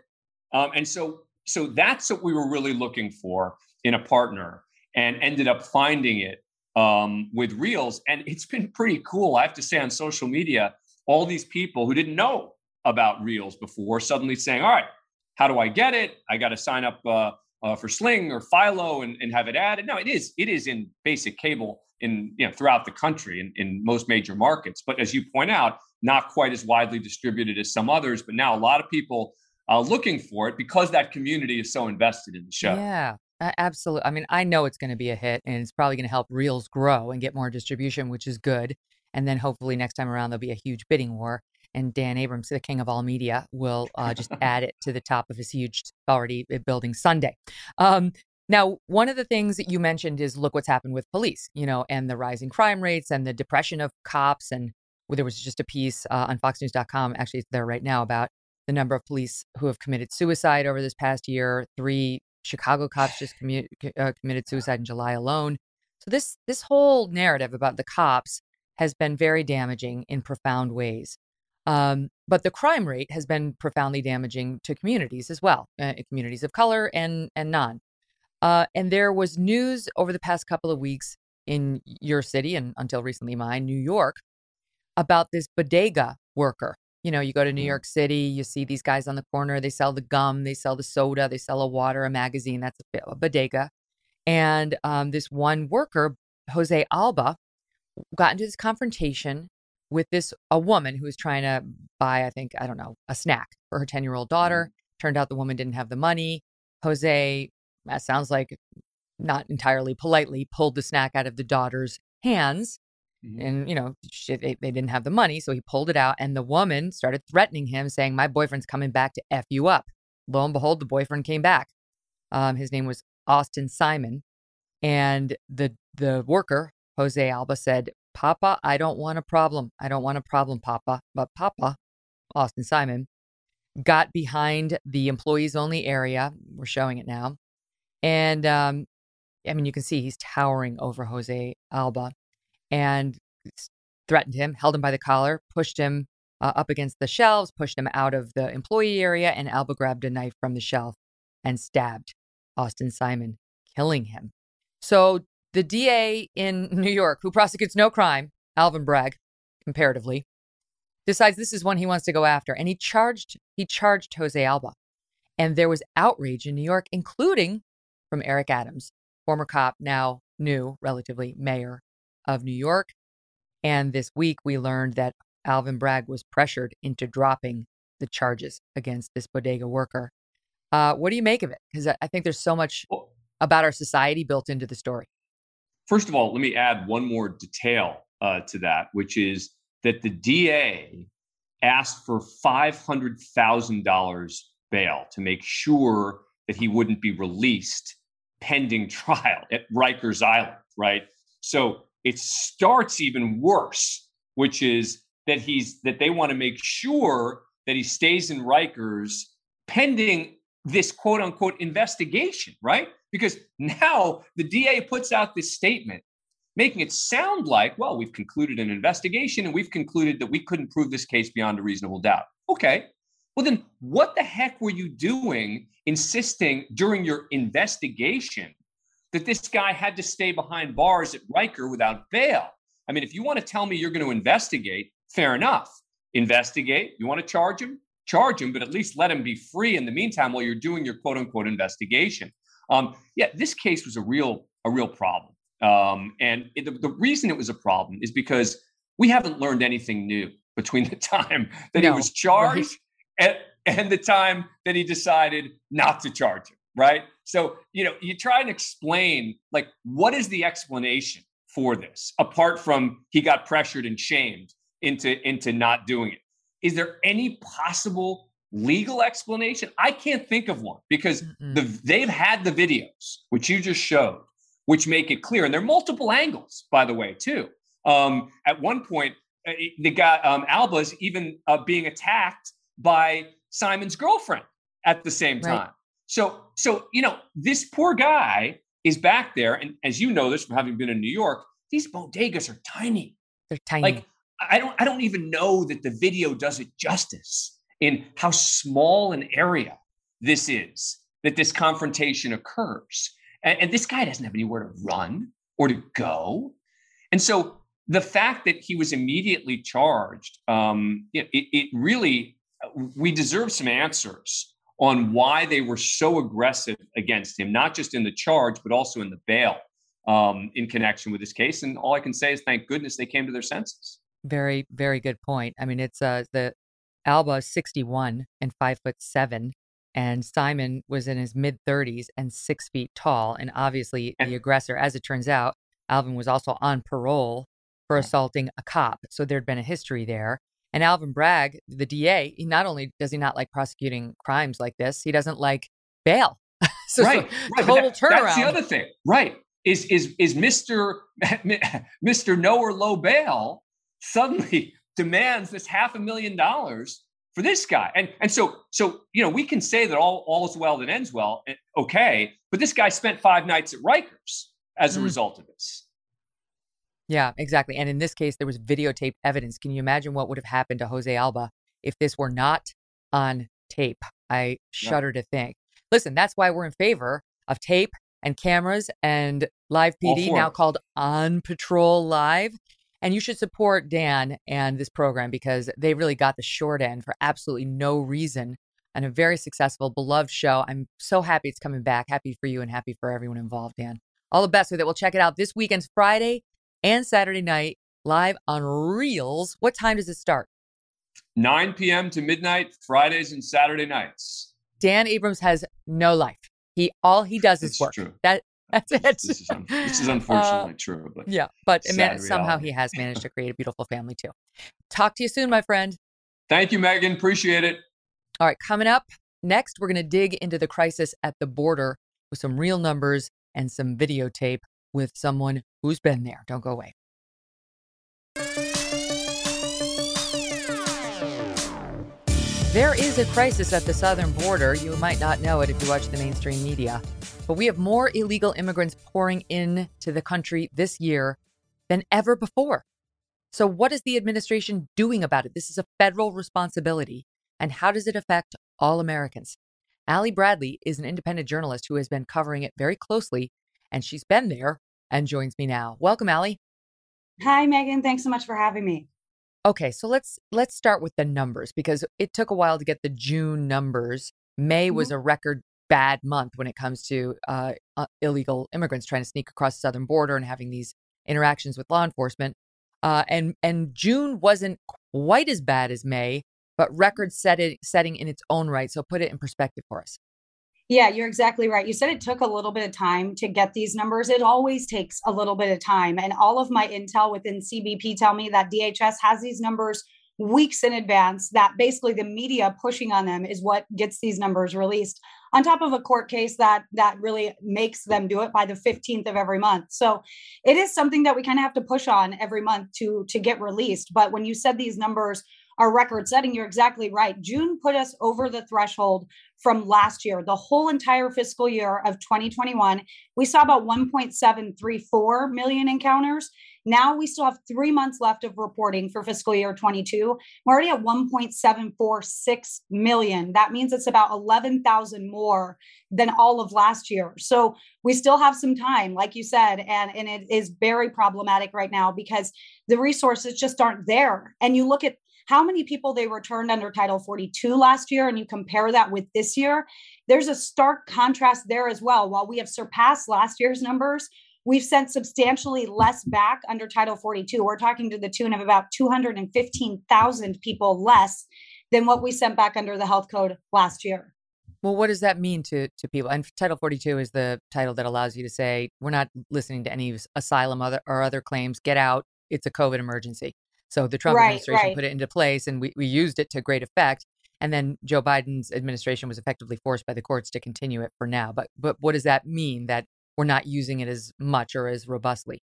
Um, and so, so that's what we were really looking for in a partner, and ended up finding it um, with Reelz. And it's been pretty cool, I have to say, on social media. All these people who didn't know about Reelz before suddenly saying, "All right, how do I get it? I got to sign up." Uh, uh, for Sling or Philo and, and have it added. No, it is it is in basic cable in you know throughout the country in, in most major markets. But as you point out, not quite as widely distributed as some others. But now a lot of people are looking for it because that community is so invested in the show. Yeah. Absolutely. I mean, I know it's going to be a hit and it's probably going to help Reelz grow and get more distribution, which is good. And then hopefully next time around, there'll be a huge bidding war and Dan Abrams, the king of all media, will uh, just add it to the top of his huge already uh, building Sunday. Um, now, one of the things that you mentioned is look what's happened with police, you know, and the rising crime rates and the depression of cops. And there was just a piece uh, on FoxNews.com, actually, it's there right now, about the number of police who have committed suicide over this past year. Three Chicago cops just commu- uh, committed suicide in July alone. So this this whole narrative about the cops has been very damaging in profound ways. Um, but the crime rate has been profoundly damaging to communities as well, uh, communities of color and and non. Uh, and there was news over the past couple of weeks in your city and until recently mine, New York, about this bodega worker. You know, you go to New mm-hmm. York City, you see these guys on the corner. They sell the gum, they sell the soda, they sell a water, a magazine. That's a, a bodega. And um, this one worker, Jose Alba, got into this confrontation with this a woman who was trying to buy, I think, I don't know, a snack for her 10 year old daughter. Mm-hmm. Turned out the woman didn't have the money. Jose, that sounds like not entirely politely, pulled the snack out of the daughter's hands. Mm-hmm. And, you know, she, they, they didn't have the money. So he pulled it out. And the woman started threatening him, saying, My boyfriend's coming back to F you up. Lo and behold, the boyfriend came back. Um, his name was Austin Simon. And the the worker, Jose Alba, said, Papa, I don't want a problem. I don't want a problem, Papa. But Papa, Austin Simon, got behind the employees only area. We're showing it now. And um, I mean, you can see he's towering over Jose Alba and threatened him, held him by the collar, pushed him uh, up against the shelves, pushed him out of the employee area. And Alba grabbed a knife from the shelf and stabbed Austin Simon, killing him. So the DA in New York, who prosecutes no crime, Alvin Bragg, comparatively, decides this is one he wants to go after, and he charged he charged Jose Alba, and there was outrage in New York, including from Eric Adams, former cop, now new, relatively mayor of New York. And this week we learned that Alvin Bragg was pressured into dropping the charges against this bodega worker. Uh, what do you make of it? Because I think there's so much about our society built into the story. First of all, let me add one more detail uh, to that, which is that the DA asked for $500,000 bail to make sure that he wouldn't be released pending trial at Rikers Island, right? So it starts even worse, which is that he's that they want to make sure that he stays in Rikers pending this quote unquote investigation, right? Because now the DA puts out this statement making it sound like, well, we've concluded an investigation and we've concluded that we couldn't prove this case beyond a reasonable doubt. Okay. Well, then what the heck were you doing insisting during your investigation that this guy had to stay behind bars at Riker without bail? I mean, if you want to tell me you're going to investigate, fair enough. Investigate. You want to charge him? charge him, but at least let him be free in the meantime while you're doing your quote unquote investigation. Um, yeah, this case was a real a real problem, um, and it, the, the reason it was a problem is because we haven't learned anything new between the time that no, he was charged right. and, and the time that he decided not to charge him. Right. So you know, you try and explain like what is the explanation for this apart from he got pressured and shamed into into not doing it is there any possible legal explanation? I can't think of one because the, they've had the videos, which you just showed, which make it clear. And there are multiple angles, by the way, too. Um, at one point, uh, the guy um, Alba's even uh, being attacked by Simon's girlfriend at the same time. Right. So, so you know, this poor guy is back there, and as you know this from having been in New York, these bodegas are tiny. They're tiny. Like I don't I don't even know that the video does it justice in how small an area this is that this confrontation occurs. And, and this guy doesn't have anywhere to run or to go. And so the fact that he was immediately charged, um, it, it really, we deserve some answers on why they were so aggressive against him, not just in the charge, but also in the bail um, in connection with this case. And all I can say is thank goodness they came to their senses. Very, very good point. I mean, it's uh the Alba is 61 and five foot seven, and Simon was in his mid 30s and six feet tall. And obviously, the aggressor, as it turns out, Alvin was also on parole for assaulting a cop. So there'd been a history there. And Alvin Bragg, the DA, he not only does he not like prosecuting crimes like this, he doesn't like bail. so, right, so right. total that, turnaround. That's the other thing, right? Is is is Mister Mister No or Low Bail suddenly demands this half a million dollars for this guy. And and so so you know we can say that all all is well that ends well, eh, okay. But this guy spent five nights at Rikers as a mm. result of this. Yeah, exactly. And in this case, there was videotape evidence. Can you imagine what would have happened to Jose Alba if this were not on tape? I shudder to think. Listen, that's why we're in favor of tape and cameras and live PD, now called On Patrol Live. And you should support Dan and this program because they really got the short end for absolutely no reason and a very successful, beloved show. I'm so happy it's coming back. Happy for you and happy for everyone involved, Dan. All the best with it. We'll check it out this weekend's Friday and Saturday night live on Reelz. What time does it start? 9 p.m. to midnight, Fridays and Saturday nights. Dan Abrams has no life. He all he does is work. True. That that's it. This is, un- this is unfortunately uh, true, but yeah, but man, somehow he has managed to create a beautiful family too. Talk to you soon, my friend. Thank you, Megyn. Appreciate it. All right, coming up next, we're going to dig into the crisis at the border with some real numbers and some videotape with someone who's been there. Don't go away. There is a crisis at the southern border. You might not know it if you watch the mainstream media. But we have more illegal immigrants pouring into the country this year than ever before. So, what is the administration doing about it? This is a federal responsibility. And how does it affect all Americans? Ali Bradley is an independent journalist who has been covering it very closely, and she's been there and joins me now. Welcome, Ali. Hi, Megyn. Thanks so much for having me. Okay, so let's let's start with the numbers because it took a while to get the June numbers. May mm-hmm. was a record bad month when it comes to uh, uh, illegal immigrants trying to sneak across the southern border and having these interactions with law enforcement. Uh, and and June wasn't quite as bad as May, but record setting setting in its own right. So put it in perspective for us. Yeah, you're exactly right. You said it took a little bit of time to get these numbers. It always takes a little bit of time. And all of my intel within CBP tell me that DHS has these numbers weeks in advance that basically the media pushing on them is what gets these numbers released on top of a court case that that really makes them do it by the 15th of every month so it is something that we kind of have to push on every month to to get released but when you said these numbers are record setting you're exactly right june put us over the threshold from last year the whole entire fiscal year of 2021 we saw about 1.734 million encounters now we still have three months left of reporting for fiscal year 22. We're already at 1.746 million. That means it's about 11,000 more than all of last year. So we still have some time, like you said, and, and it is very problematic right now because the resources just aren't there. And you look at how many people they returned under Title 42 last year, and you compare that with this year, there's a stark contrast there as well. While we have surpassed last year's numbers, we've sent substantially less back under Title 42. We're talking to the tune of about 215,000 people less than what we sent back under the health code last year. Well, what does that mean to to people? And Title 42 is the title that allows you to say we're not listening to any asylum other, or other claims. Get out. It's a COVID emergency. So the Trump right, administration right. put it into place, and we, we used it to great effect. And then Joe Biden's administration was effectively forced by the courts to continue it for now. But but what does that mean that we're not using it as much or as robustly?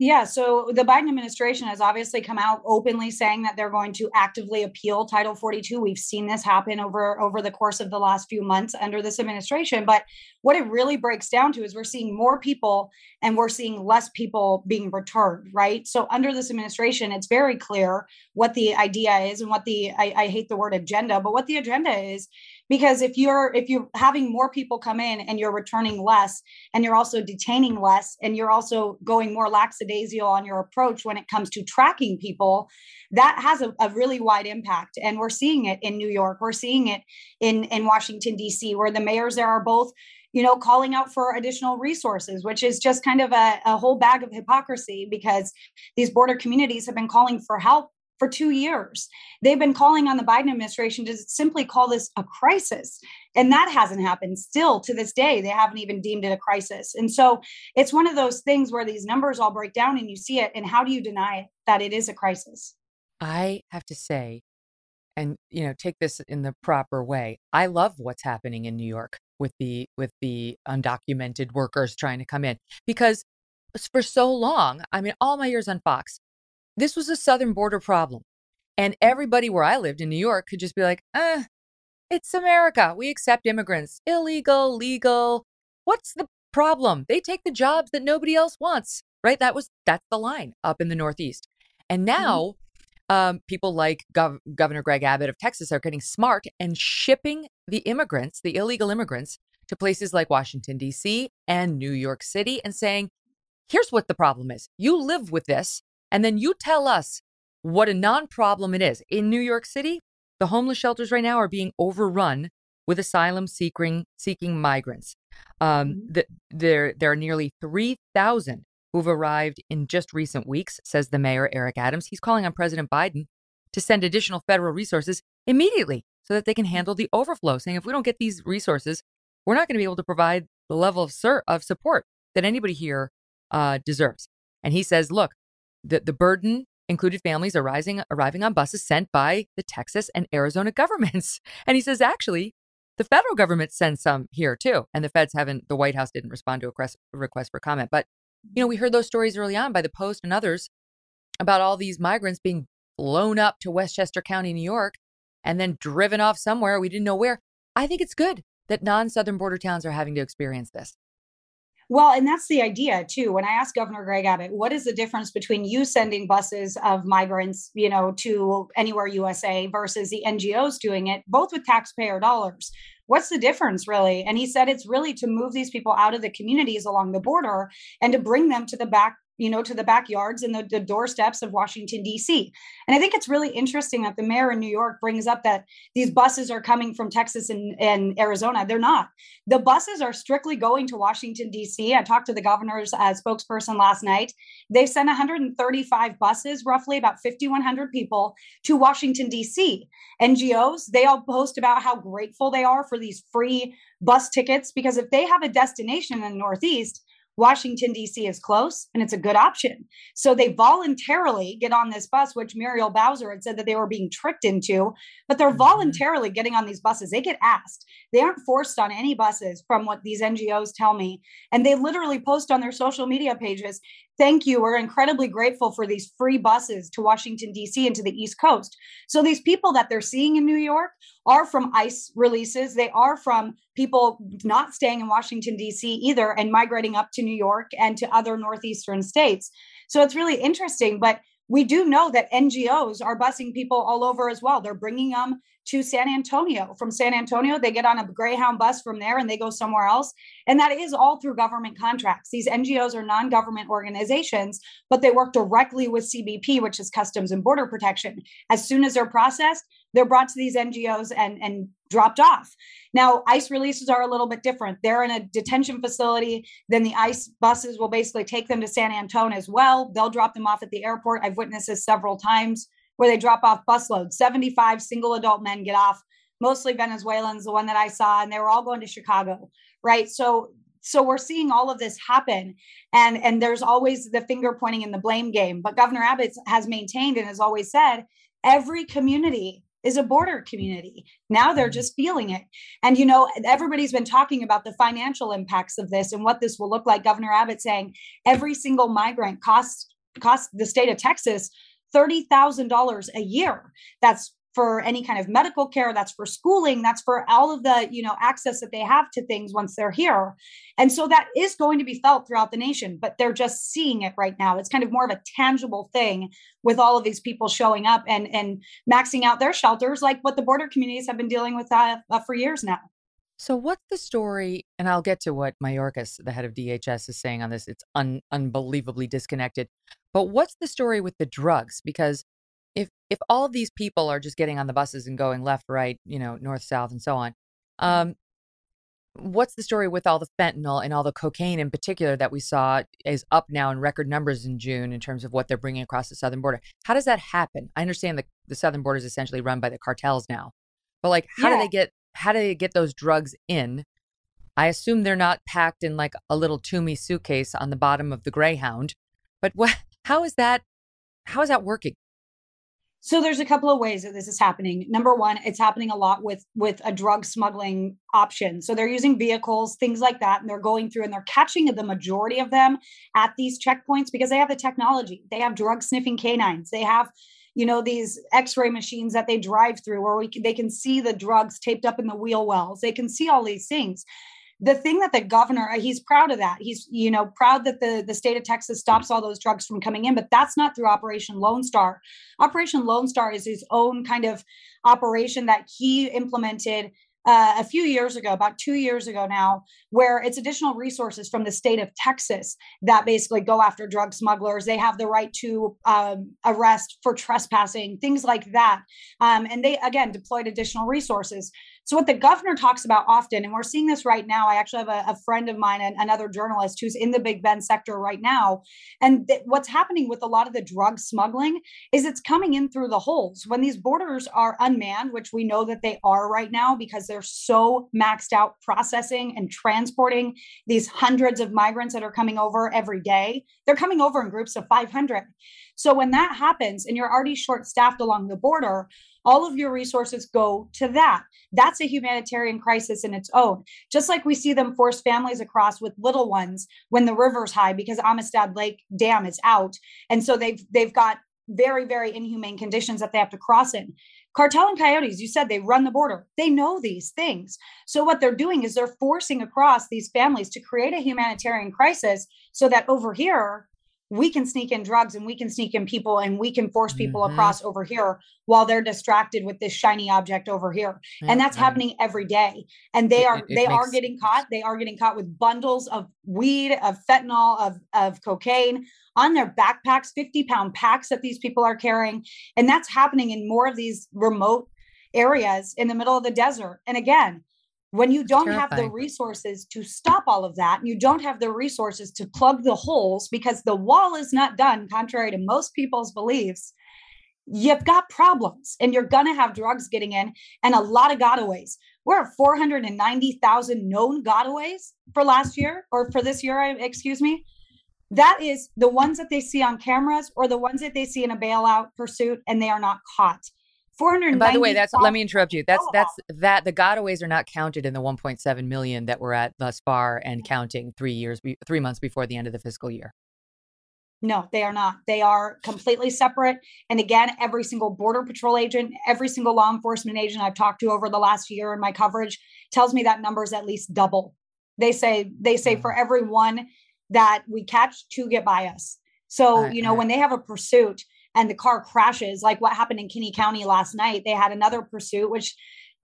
Yeah, so the Biden administration has obviously come out openly saying that they're going to actively appeal Title 42. We've seen this happen over over the course of the last few months under this administration, but what it really breaks down to is we're seeing more people and we're seeing less people being returned, right? So under this administration, it's very clear what the idea is and what the I, I hate the word agenda, but what the agenda is because if you're if you're having more people come in and you're returning less and you're also detaining less and you're also going more lackadaisical on your approach when it comes to tracking people that has a, a really wide impact. And we're seeing it in new york. We're seeing it in in washington d.c where the mayors there are both you know, calling out for additional resources, which is just kind of a, a, whole bag of hypocrisy because these border communities have been calling for help for two years. They've been calling on the Biden administration to simply call this a crisis. And that hasn't happened. Still to this day, they haven't even deemed it a crisis. And so it's one of those things where these numbers all break down and you see it. And how do you deny that it is a crisis? I have to say, and you know, take this in the proper way. I love what's happening in New York with the with the undocumented workers trying to come in because for so long, I mean, all my years on Fox, this was a southern border problem. And everybody where I lived in New York could just be like, eh, it's America. We accept immigrants, illegal, legal. What's the problem? They take the jobs that nobody else wants, right? That was that's the line up in the Northeast. And mm-hmm. now mm-hmm. um, people like Gov- Governor Greg Abbott of Texas are getting smart and shipping the immigrants, the illegal immigrants, to places like Washington, D.C. and New York City and saying, here's what the problem is. You live with this. And then you tell us what a non problem it is. In New York City, the homeless shelters right now are being overrun with asylum seeking, seeking migrants. Um, mm-hmm. the, there, there are nearly 3,000 who've arrived in just recent weeks, says the mayor, Eric Adams. He's calling on President Biden to send additional federal resources immediately so that they can handle the overflow, saying if we don't get these resources, we're not going to be able to provide the level of, sur- of support that anybody here uh, deserves. And he says, look, the, the burden included families arising, arriving on buses sent by the Texas and Arizona governments. And he says, actually, the federal government sends some here too. And the feds haven't, the White House didn't respond to a request, request for comment. But, you know, we heard those stories early on by the Post and others about all these migrants being blown up to Westchester County, New York, and then driven off somewhere we didn't know where. I think it's good that non southern border towns are having to experience this. Well, and that's the idea too. When I asked Governor Greg Abbott, what is the difference between you sending buses of migrants, you know, to anywhere USA versus the NGOs doing it, both with taxpayer dollars? What's the difference really? And he said it's really to move these people out of the communities along the border and to bring them to the back you know, to the backyards and the, the doorsteps of Washington, D.C. And I think it's really interesting that the mayor in New York brings up that these buses are coming from Texas and, and Arizona. They're not. The buses are strictly going to Washington, D.C. I talked to the governor's uh, spokesperson last night. They sent 135 buses, roughly about 5,100 people, to Washington, D.C. NGOs, they all post about how grateful they are for these free bus tickets because if they have a destination in the Northeast, Washington, D.C. is close and it's a good option. So they voluntarily get on this bus, which Muriel Bowser had said that they were being tricked into, but they're mm-hmm. voluntarily getting on these buses. They get asked. They aren't forced on any buses, from what these NGOs tell me. And they literally post on their social media pages thank you. We're incredibly grateful for these free buses to Washington, D.C. and to the East Coast. So these people that they're seeing in New York are from ICE releases. They are from people not staying in Washington, D.C. either and migrating up to New York and to other Northeastern states. So it's really interesting. But we do know that NGOs are busing people all over as well. They're bringing them to San Antonio. From San Antonio, they get on a Greyhound bus from there and they go somewhere else. And that is all through government contracts. These NGOs are non government organizations, but they work directly with CBP, which is Customs and Border Protection. As soon as they're processed, they're brought to these NGOs and, and dropped off. Now, ICE releases are a little bit different. They're in a detention facility. Then the ICE buses will basically take them to San Antonio as well. They'll drop them off at the airport. I've witnessed this several times where they drop off busloads. 75 single adult men get off, mostly Venezuelans, the one that I saw, and they were all going to Chicago, right? So so we're seeing all of this happen and and there's always the finger pointing in the blame game but governor abbott has maintained and has always said every community is a border community. Now they're just feeling it. And, you know, everybody's been talking about the financial impacts of this and what this will look like. Governor Abbott saying every single migrant costs costs the state of Texas $30,000 a year. That's for any kind of medical care that's for schooling that's for all of the you know access that they have to things once they're here. And so that is going to be felt throughout the nation but they're just seeing it right now. It's kind of more of a tangible thing with all of these people showing up and and maxing out their shelters like what the border communities have been dealing with uh, uh, for years now so what's the story and i'll get to what mayorkas the head of dhs is saying on this it's un- unbelievably disconnected but what's the story with the drugs because if if all these people are just getting on the buses and going left, right, you know, north, south, and so on, mm-hmm. um, what's the story with all the fentanyl and all the cocaine in particular that we saw is up now in record numbers in June in terms of what they're bringing across the southern border? How does that happen? I understand the the southern border is essentially run by the cartels now, but like, how yeah. do they get how do they get those drugs in? I assume they're not packed in like a little Tumi suitcase on the bottom of the Greyhound, but what? How is that? How is that working? So there's a couple of ways that this is happening. Number one, it's happening a lot with with a drug smuggling option. So they're using vehicles, things like that, and they're going through and they're catching the majority of them at these checkpoints because they have the technology. They have drug sniffing canines. They have you know these x-ray machines that they drive through where we can, they can see the drugs taped up in the wheel wells. They can see all these things. The thing that the governor uh, he's proud of that. He's you know proud that the the state of texas stops all those drugs from coming in but that's not through operation lone star. Operation lone star is his own kind of operation that he implemented uh, a few years ago, about two years ago now, where it's additional resources from the state of Texas that basically go after drug smugglers. They have the right to um, arrest for trespassing, things like that. Um, and they, again, deployed additional resources. So, what the governor talks about often, and we're seeing this right now, I actually have a, a friend of mine, another journalist who's in the Big Bend sector right now. And th- what's happening with a lot of the drug smuggling is it's coming in through the holes. When these borders are unmanned, which we know that they are right now because they're so maxed out processing and transporting these hundreds of migrants that are coming over every day, they're coming over in groups of 500. So, when that happens and you're already short staffed along the border, all of your resources go to that. That's a humanitarian crisis in its own. Just like we see them force families across with little ones when the river's high because Amistad Lake Dam is out. And so they've they've got very, very inhumane conditions that they have to cross in. Cartel and coyotes, you said they run the border. They know these things. So, what they're doing is they're forcing across these families to create a humanitarian crisis so that over here, we can sneak in drugs and we can sneak in people and we can force people mm-hmm. across over here while they're distracted with this shiny object over here. Mm-hmm. and that's happening every day. And they are it, it they makes... are getting caught. They are getting caught with bundles of weed of fentanyl of of cocaine on their backpacks 50 pound packs that these people are carrying. And that's happening in more of these remote areas in the middle of the desert. And again when you don't have the resources to stop all of that, and you don't have the resources to plug the holes because the wall is not done, contrary to most people's beliefs, you've got problems and you're going to have drugs getting in and a lot of gotaways. We're at 490,000 known gotaways for last year or for this year, excuse me. That is the ones that they see on cameras or the ones that they see in a bailout pursuit and they are not caught. 400 by the way that's let me interrupt you. That's that's that the gotaways are not counted in the 1.7 million that we're at thus far and counting three years three months before the end of the fiscal year. No they are not. They are completely separate. And again every single border patrol agent every single law enforcement agent i've talked to over the last year in my coverage tells me that number is at least double. They say they say for mm. every one that we catch two get by us. So you know when they have a pursuit and the car crashes, like what happened in Kinney County last night. They had another pursuit, which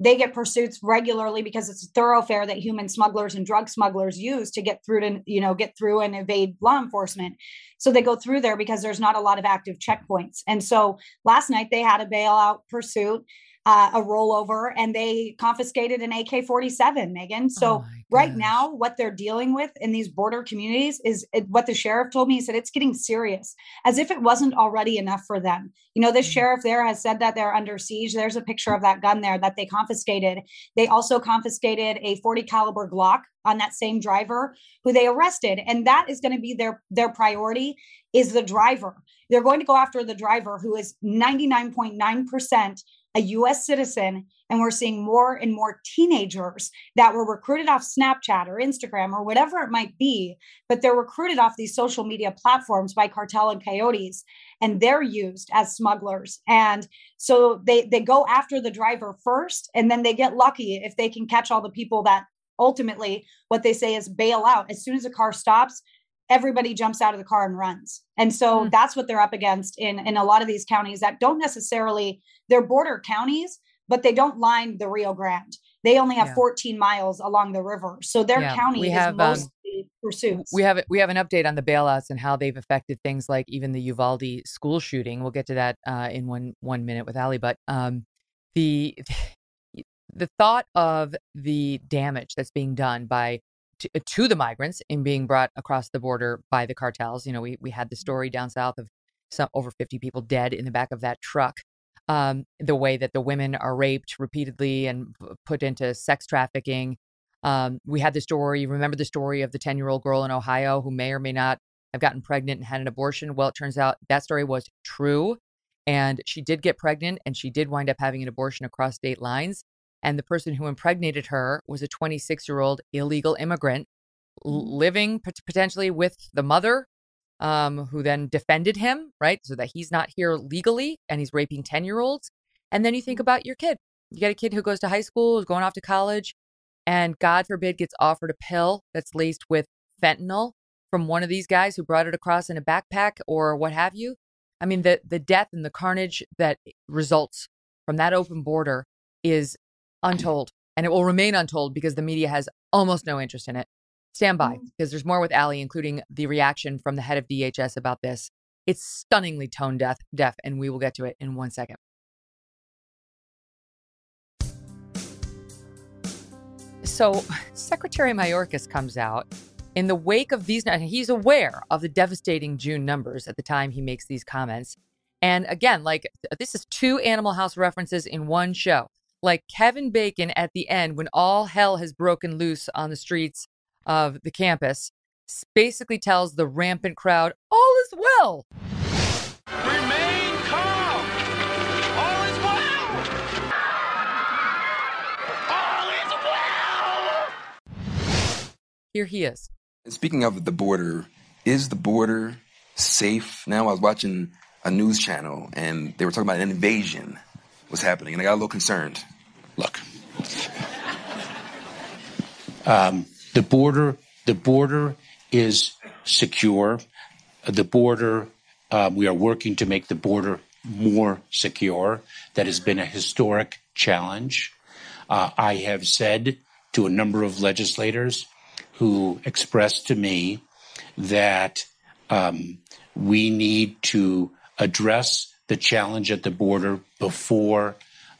they get pursuits regularly because it's a thoroughfare that human smugglers and drug smugglers use to get through to you know get through and evade law enforcement so they go through there because there's not a lot of active checkpoints and so last night they had a bailout pursuit uh, a rollover and they confiscated an AK 47, Megyn. So, oh right now, what they're dealing with in these border communities is it, what the sheriff told me. He said it's getting serious, as if it wasn't already enough for them. You know, the mm-hmm. sheriff there has said that they're under siege. There's a picture of that gun there that they confiscated. They also confiscated a 40 caliber Glock on that same driver who they arrested and that is going to be their their priority is the driver they're going to go after the driver who is 99.9% a US citizen, and we're seeing more and more teenagers that were recruited off Snapchat or Instagram or whatever it might be, but they're recruited off these social media platforms by cartel and coyotes, and they're used as smugglers. And so they they go after the driver first, and then they get lucky if they can catch all the people that ultimately what they say is bail out as soon as a car stops everybody jumps out of the car and runs. And so mm. that's what they're up against in in a lot of these counties that don't necessarily they're border counties, but they don't line the Rio Grande. They only have yeah. 14 miles along the river. So their yeah. county we is have, um, mostly um, pursuits. We have we have an update on the bailouts and how they've affected things like even the Uvalde school shooting. We'll get to that uh, in one one minute with Ali. But um, the the thought of the damage that's being done by to, uh, to, the migrants in being brought across the border by the cartels. You know, we we had the story down south of some over 50 people dead in the back of that truck. Um, the way that the women are raped repeatedly and put into sex trafficking. Um, we had the story. Remember the story of the 10 year old girl in Ohio who may or may not have gotten pregnant and had an abortion. Well, it turns out that story was true. And she did get pregnant and she did wind up having an abortion across state lines. And the person who impregnated her was a 26 year old illegal immigrant mm. living potentially with the mother, um, who then defended him, right? So that he's not here legally and he's raping 10 year olds. And then you think mm. about your kid. You get a kid who goes to high school, is going off to college, and God forbid gets offered a pill that's laced with fentanyl from one of these guys who brought it across in a backpack or what have you. I mean, the the death and the carnage that results from that open border is untold, and it will remain untold because the media has almost no interest in it. Stand by mm. because there's more with Ali, including the reaction from the head of DHS about this. It's stunningly tone deaf, deaf, and we will get to it in one second. So, Secretary Mayorkas comes out in the wake of these. He's aware of the devastating June numbers at the time he makes these comments. And again, like this is two Animal House references in one show like Kevin Bacon at the end when all hell has broken loose on the streets of the campus basically tells the rampant crowd, all is well. Remain calm. All is well. All is well. Here he is. Speaking of the border, is the border safe now? I was watching a news channel and they were talking about an invasion was happening, and I got a little concerned. Look, um, the border, the border is secure. The border, uh, we are working to make the border more secure. That has been a historic challenge. Uh, I have said to a number of legislators who expressed to me that um, we need to address the challenge at the border before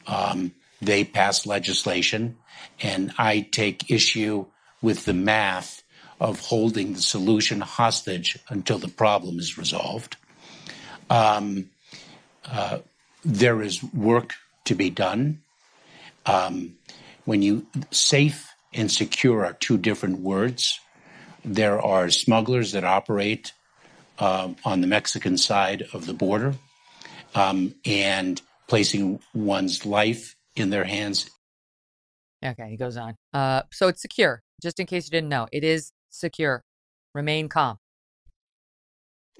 um, they pass legislation. And I take issue with the math of holding the solution hostage until the problem is resolved. Um, uh, there is work to be done. Um, when you safe and secure are two different words. There are smugglers that operate uh, on the Mexican side of the border, um, and placing one's life in their hands. Okay, he goes on. Uh, so it's secure. Just in case you didn't know, it is secure. Remain calm.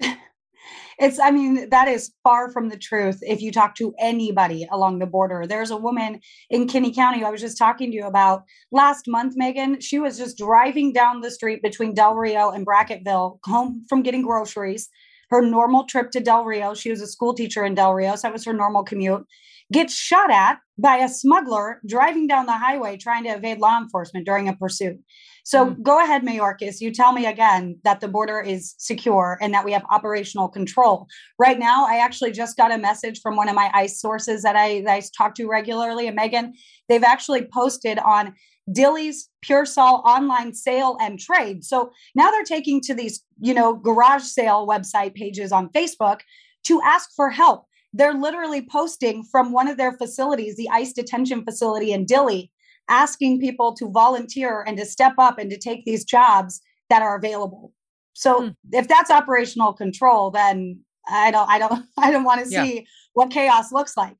it's, I mean, that is far from the truth. If you talk to anybody along the border, there's a woman in Kinney County I was just talking to you about last month, Megyn. She was just driving down the street between Del Rio and Brackettville, home from getting groceries her normal trip to Del Rio. She was a school teacher in Del Rio, so that was her normal commute. Gets shot at by a smuggler driving down the highway trying to evade law enforcement during a pursuit. So mm. go ahead, Mayorkas. You tell me again that the border is secure and that we have operational control. Right now, I actually just got a message from one of my ICE sources that I, that I talk to regularly. And Megyn, they've actually posted on Dilley's Pure Pearsall online sale and trade. So now they're taking to these, you know, garage sale website pages on Facebook to ask for help. They're literally posting from one of their facilities, the ICE detention facility in Dilley, asking people to volunteer and to step up and to take these jobs that are available. So hmm. if that's operational control, then I don't I don't I don't want to see what chaos looks like.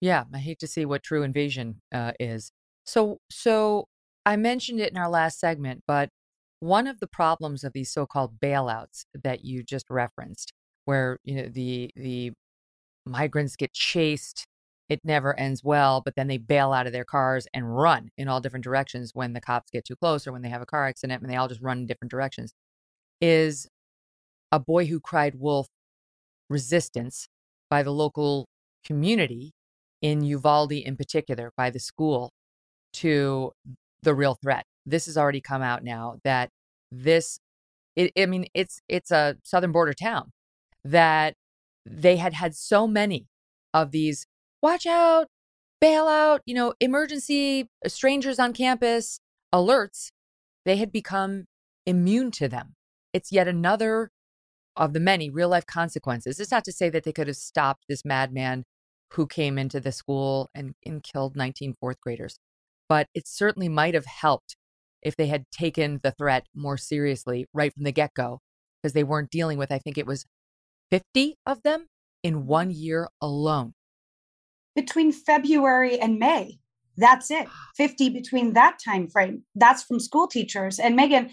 Yeah, I hate to see what true invasion uh, is. So, so I mentioned it in our last segment, but one of the problems of these so-called bailouts that you just referenced, where you know the the migrants get chased, it never ends well, but then they bail out of their cars and run in all different directions when the cops get too close or when they have a car accident and they all just run in different directions, is a boy who cried wolf resistance by the local community in Uvalde in particular, by the school to the real threat. This has already come out now that this, it, I mean, it's it's a southern border town that they had had so many of these watch out, bailout, you know, emergency uh, strangers on campus alerts. They had become immune to them. It's yet another of the many real life consequences. It's not to say that they could have stopped this madman who came into the school and, and killed 19 fourth graders but it certainly might have helped if they had taken the threat more seriously right from the get go, because they weren't dealing with, I think it was 50 of them in one year alone. Between February and May. That's it. 50 between that time frame. That's from school teachers. And Megyn,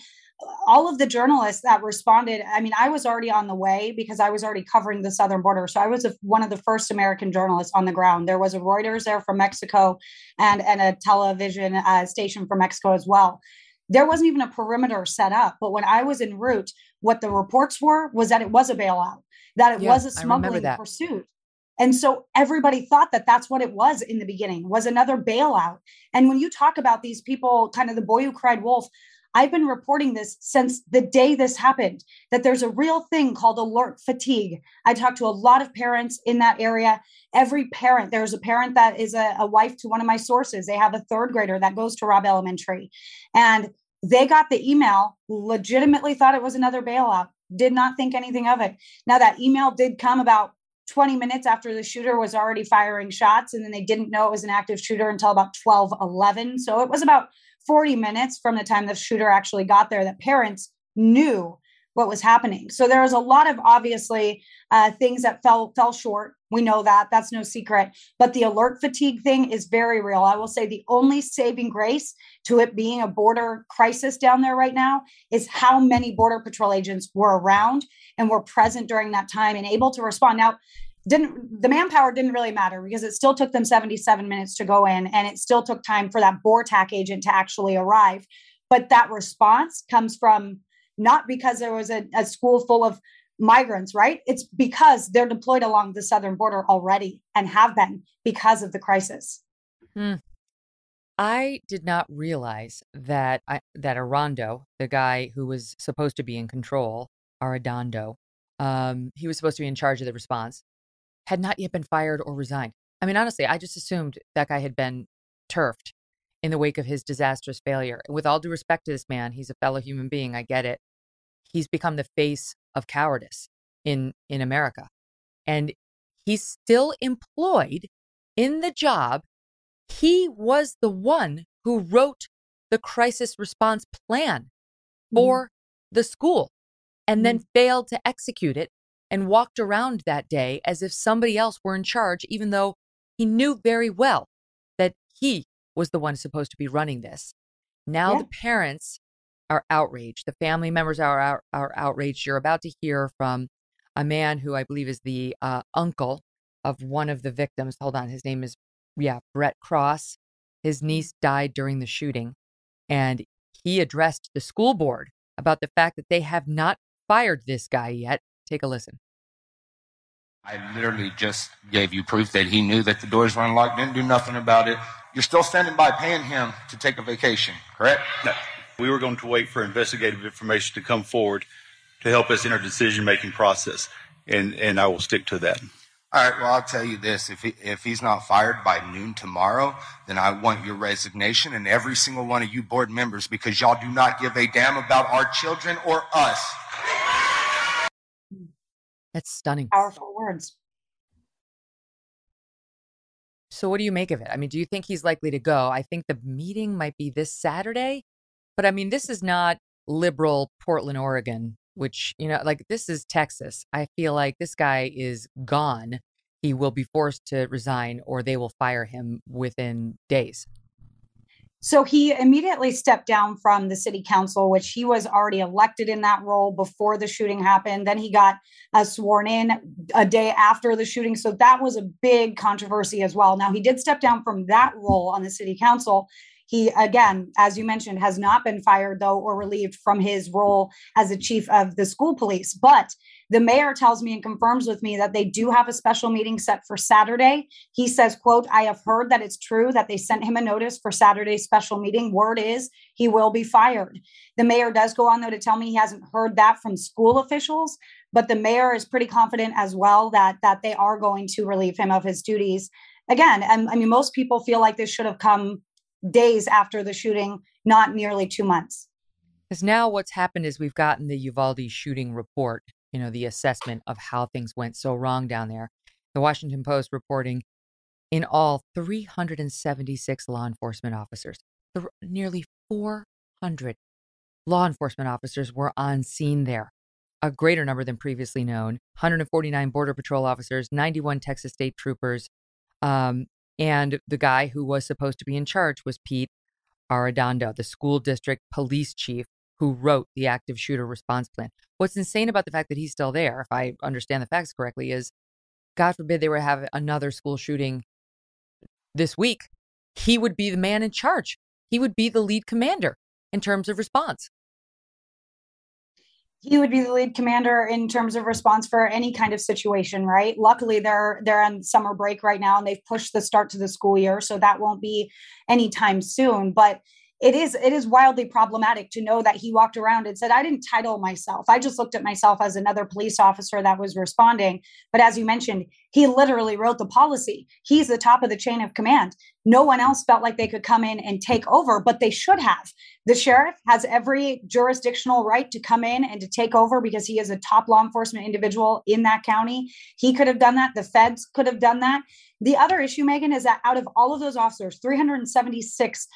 all of the journalists that responded i mean i was already on the way because i was already covering the southern border so i was a, one of the first american journalists on the ground there was a reuters there from mexico and, and a television uh, station from mexico as well there wasn't even a perimeter set up but when i was en route what the reports were was that it was a bailout that it yeah, was a smuggling pursuit and so everybody thought that that's what it was in the beginning was another bailout and when you talk about these people kind of the boy who cried wolf I've been reporting this since the day this happened that there's a real thing called alert fatigue. I talked to a lot of parents in that area. Every parent, there's a parent that is a, a wife to one of my sources. They have a third grader that goes to Robb Elementary. And they got the email, legitimately thought it was another bailout, did not think anything of it. Now, that email did come about 20 minutes after the shooter was already firing shots, and then they didn't know it was an active shooter until about 12 11. So it was about 40 minutes from the time the shooter actually got there that parents knew what was happening. So there was a lot of obviously uh, things that fell fell short. We know that that's no secret. But the alert fatigue thing is very real. I will say the only saving grace to it being a border crisis down there right now is how many border patrol agents were around and were present during that time and able to respond. Now, didn't the manpower didn't really matter because it still took them 77 minutes to go in and it still took time for that BORTAC agent to actually arrive. But that response comes from not because there was a, a school full of migrants, right? It's because they're deployed along the southern border already and have been because of the crisis. Hmm. I did not realize that I, that Arando, the guy who was supposed to be in control, Arredondo, um, he was supposed to be in charge of the response had not yet been fired or resigned. I mean, honestly, I just assumed that guy had been turfed in the wake of his disastrous failure. And With all due respect to this man, he's a fellow human being. I get it. He's become the face of cowardice in in America. And he's still employed in the job. He was the one who wrote the crisis response plan mm-hmm. for mm. the school and mm. then failed to execute it and walked around that day as if somebody else were in charge, even though he knew very well that he was the one supposed to be running this. Now yeah. the parents are outraged. The family members are, are, are, outraged. You're about to hear from a man who I believe is the uh, uncle of one of the victims. Hold on. His name is, yeah, Brett Cross. His mm. niece died during the shooting. And he addressed the school board about the fact that they have not fired this guy yet Take a listen. I literally just gave you proof that he knew that the doors were unlocked, didn't do nothing about it. You're still standing by paying him to take a vacation, correct? No. We were going to wait for investigative information to come forward to help us in our decision making process, and, and I will stick to that. All right, well, I'll tell you this. If, he, if he's not fired by noon tomorrow, then I want your resignation and every single one of you board members because y'all do not give a damn about our children or us. That's stunning. Powerful words. So, what do you make of it? I mean, do you think he's likely to go? I think the meeting might be this Saturday, but I mean, this is not liberal Portland, Oregon, which, you know, like this is Texas. I feel like this guy is gone. He will be forced to resign or they will fire him within days. So he immediately stepped down from the city council, which he was already elected in that role before the shooting happened. Then he got uh, sworn in a day after the shooting. So that was a big controversy as well. Now, he did step down from that role on the city council. He, again, as you mentioned, has not been fired, though, or relieved from his role as the chief of the school police. But the mayor tells me and confirms with me that they do have a special meeting set for Saturday. He says, quote, I have heard that it's true that they sent him a notice for Saturday's special meeting. Word is he will be fired. The mayor does go on, though, to tell me he hasn't heard that from school officials, but the mayor is pretty confident as well that that they are going to relieve him of his duties. Again, I mean, most people feel like this should have come days after the shooting, not nearly two months. Because now what's happened is we've gotten the Uvalde shooting report, you know, the assessment of how things went so wrong down there. The Washington Post reporting in all 376 law enforcement officers, th- nearly 400 law enforcement officers were on scene there, a greater number than previously known 149 Border Patrol officers, 91 Texas State troopers. Um, and the guy who was supposed to be in charge was Pete Arredondo, the school district police chief who wrote the active shooter response plan. What's insane about the fact that he's still there, if I understand the facts correctly, is God forbid they were have another school shooting this week. He would be the man in charge. He would be the lead commander in terms of response he would be the lead commander in terms of response for any kind of situation, right? Luckily, they're they're on summer break right now, and they've pushed the start to the school year, so that won't be anytime soon. But it is it is wildly problematic to know that he walked around and said i didn't title myself. I just looked at myself as another police officer that was responding. But as you mentioned he literally wrote the policy. He's the top of the chain of command. No one else felt like they could come in and take over but they should have. The sheriff has every jurisdictional right to come in and to take over because he is a top law enforcement individual in that county. He could have done that. The feds could have done that. The other issue megyn is that out of all of those officers 376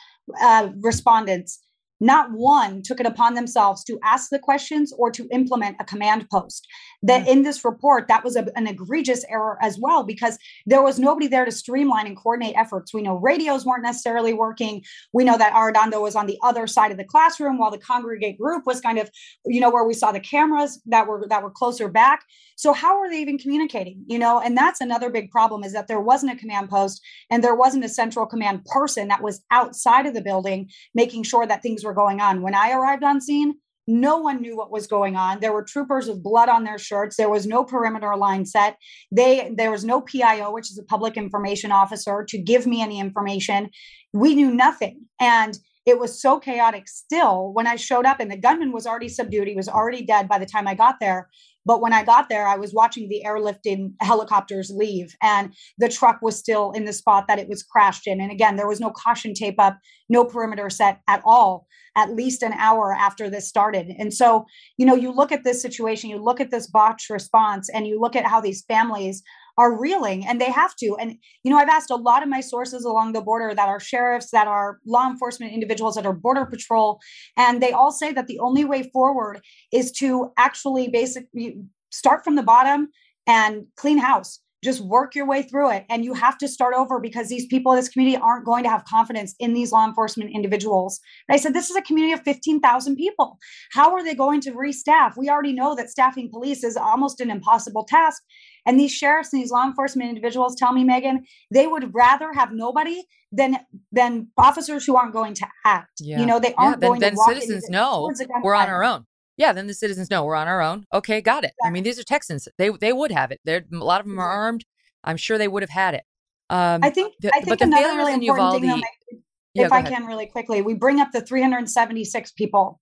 uh, respondents, not one took it upon themselves to ask the questions or to implement a command post. That in this report, that was a, an egregious error as well because there was nobody there to streamline and coordinate efforts. We know radios weren't necessarily working. We know that Arredondo was on the other side of the classroom while the congregate group was kind of, you know, where we saw the cameras that were that were closer back. So how are they even communicating? You know, and that's another big problem is that there wasn't a command post and there wasn't a central command person that was outside of the building making sure that things were going on. When I arrived on scene, no one knew what was going on. There were troopers with blood on their shirts. There was no perimeter line set. They there was no PIO, which is a public information officer, to give me any information. We knew nothing. And it was so chaotic still when I showed up and the gunman was already subdued. He was already dead by the time I got there. But when I got there, I was watching the airlifting helicopters leave, and the truck was still in the spot that it was crashed in. And again, there was no caution tape up, no perimeter set at all, at least an hour after this started. And so, you know, you look at this situation, you look at this botched response, and you look at how these families are reeling and they have to. And, you know, I've asked a lot of my sources along the border that are sheriffs, that are law enforcement individuals, that are border patrol, and they all say that the only way forward is to actually basically start from the bottom and clean house just work your way through it and you have to start over because these people in this community aren't going to have confidence in these law enforcement individuals and i said this is a community of 15000 people how are they going to restaff we already know that staffing police is almost an impossible task and these sheriffs and these law enforcement individuals tell me, Megyn, they would rather have nobody than than officers who aren't going to act. Yeah. You know, they aren't yeah, then, going then to citizens know we're on our own. Yeah, then the citizens know we're on our own. Okay, got it. I mean, these are Texans. They they would have it. They're, a lot of them are armed. I'm sure they would have had it. Um, I think the- I think another really important thing, though, Uvalde- Meg, Yeah, if I ahead. can really quickly, we bring up the 376 people.